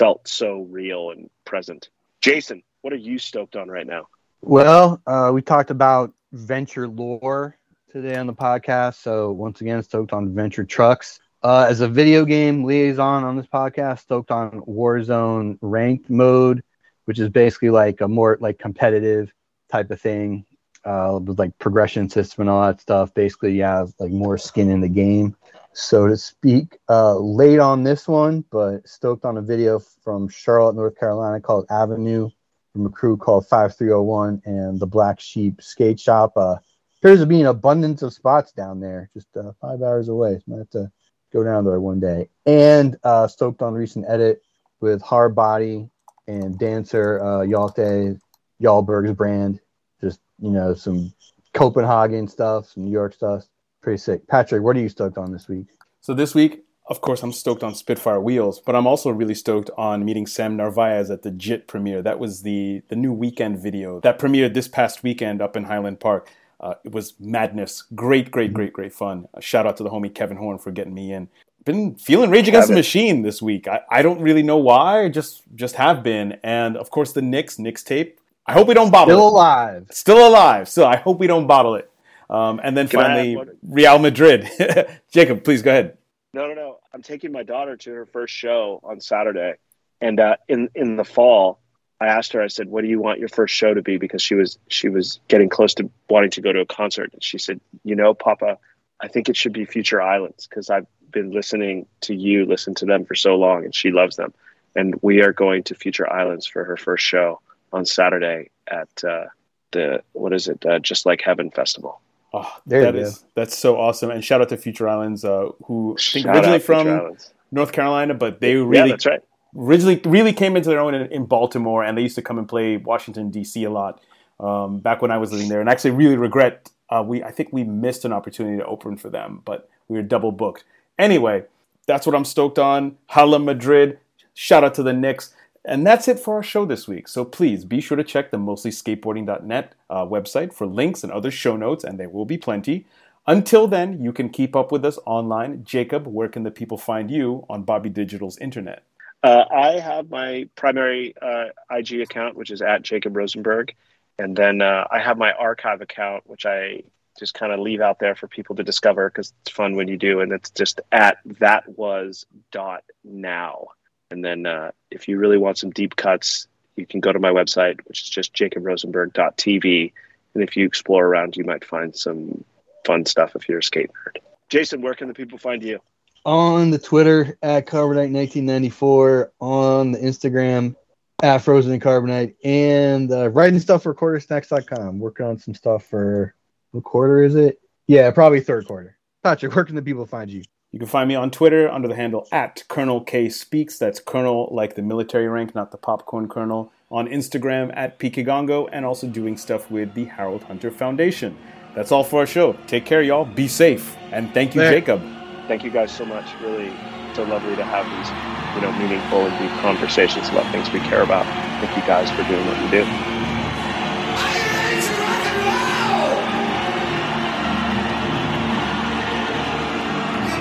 Felt so real and present. Jason, what are you stoked on right now? Well, uh, we talked about venture lore today on the podcast. So once again, stoked on venture trucks. Uh, as a video game liaison on this podcast, stoked on Warzone ranked mode, which is basically like a more like competitive type of thing uh, with like progression system and all that stuff. Basically, you have like more skin in the game, so to speak. Uh, late on this one, but stoked on a video from Charlotte, North Carolina called Avenue from a crew called 5301 and the Black Sheep Skate Shop. Uh, appears to be an abundance of spots down there, just uh, five hours away. So I have to go down there one day. And uh, stoked on recent edit with Hard Body and dancer uh, Yalte Yalberg's brand. Just you know some Copenhagen stuff, some New York stuff. Pretty sick. Patrick, what are you stoked on this week? So this week, of course, I'm stoked on Spitfire Wheels, but I'm also really stoked on meeting Sam Narvaez at the JIT premiere. That was the the new weekend video that premiered this past weekend up in Highland Park. Uh, it was madness. Great, great, great, great fun. Uh, shout out to the homie Kevin Horn for getting me in. Been feeling Rage Against the Machine this week. I, I don't really know why. I just just have been. And of course the Knicks Knicks tape. I hope we don't bottle Still it. Still alive. Still alive. So I hope we don't bottle it. Um, and then Can finally Real Madrid. <laughs> Jacob, please go ahead. No, no, no. I'm taking my daughter to her first show on Saturday, and uh, in in the fall, I asked her, I said, what do you want your first show to be? Because she was, she was getting close to wanting to go to a concert. And she said, you know, Papa, I think it should be Future Islands because I've been listening to you listen to them for so long and she loves them. And we are going to Future Islands for her first show on Saturday at uh, the, what is it? Uh, Just Like Heaven Festival. Oh, there that is, that's so awesome. And shout out to Future Islands, uh, who I think originally from North Carolina, but they really, yeah, that's right originally really came into their own in, in, Baltimore, and they used to come and play Washington D.C. a lot um, back when I was living there. And I actually really regret uh, we I think we missed an opportunity to open for them, but we were double booked. Anyway, that's what I'm stoked on. Hala Madrid. Shout out to the Knicks. And that's it for our show this week. So please be sure to check the mostlyskateboarding.net uh, website for links and other show notes, and there will be plenty. Until then, you can keep up with us online. Jacob, where can the people find you on Bobby Digital's internet? Uh, I have my primary uh, IG account, which is at Jacob Rosenberg, and then uh, I have my archive account, which I just kind of leave out there for people to discover because it's fun when you do, and it's just at that was dot now. And then uh, if you really want some deep cuts, you can go to my website, which is just jacobrosenberg.tv. And if you explore around, you might find some fun stuff if you're a skate nerd. Jason, where can the people find you? on the Twitter at Carbonite1994, on the Instagram at Frozen and Carbonite, and uh, writing stuff for quartersnacks.com. Working on some stuff for what quarter is it? Yeah, probably third quarter. Patrick, where can the people find you? You can find me on Twitter under the handle at Colonel K Speaks. That's Colonel like the military rank, not the popcorn Colonel. On Instagram at Pikigongo, and also doing stuff with the Harold Hunter Foundation. That's all for our show. Take care, y'all. Be safe. And thank you, There. Jacob. Thank you guys so much. Really, so lovely to have these, you know, meaningful and deep conversations about things we care about. Thank you guys for doing what you do.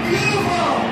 beautiful.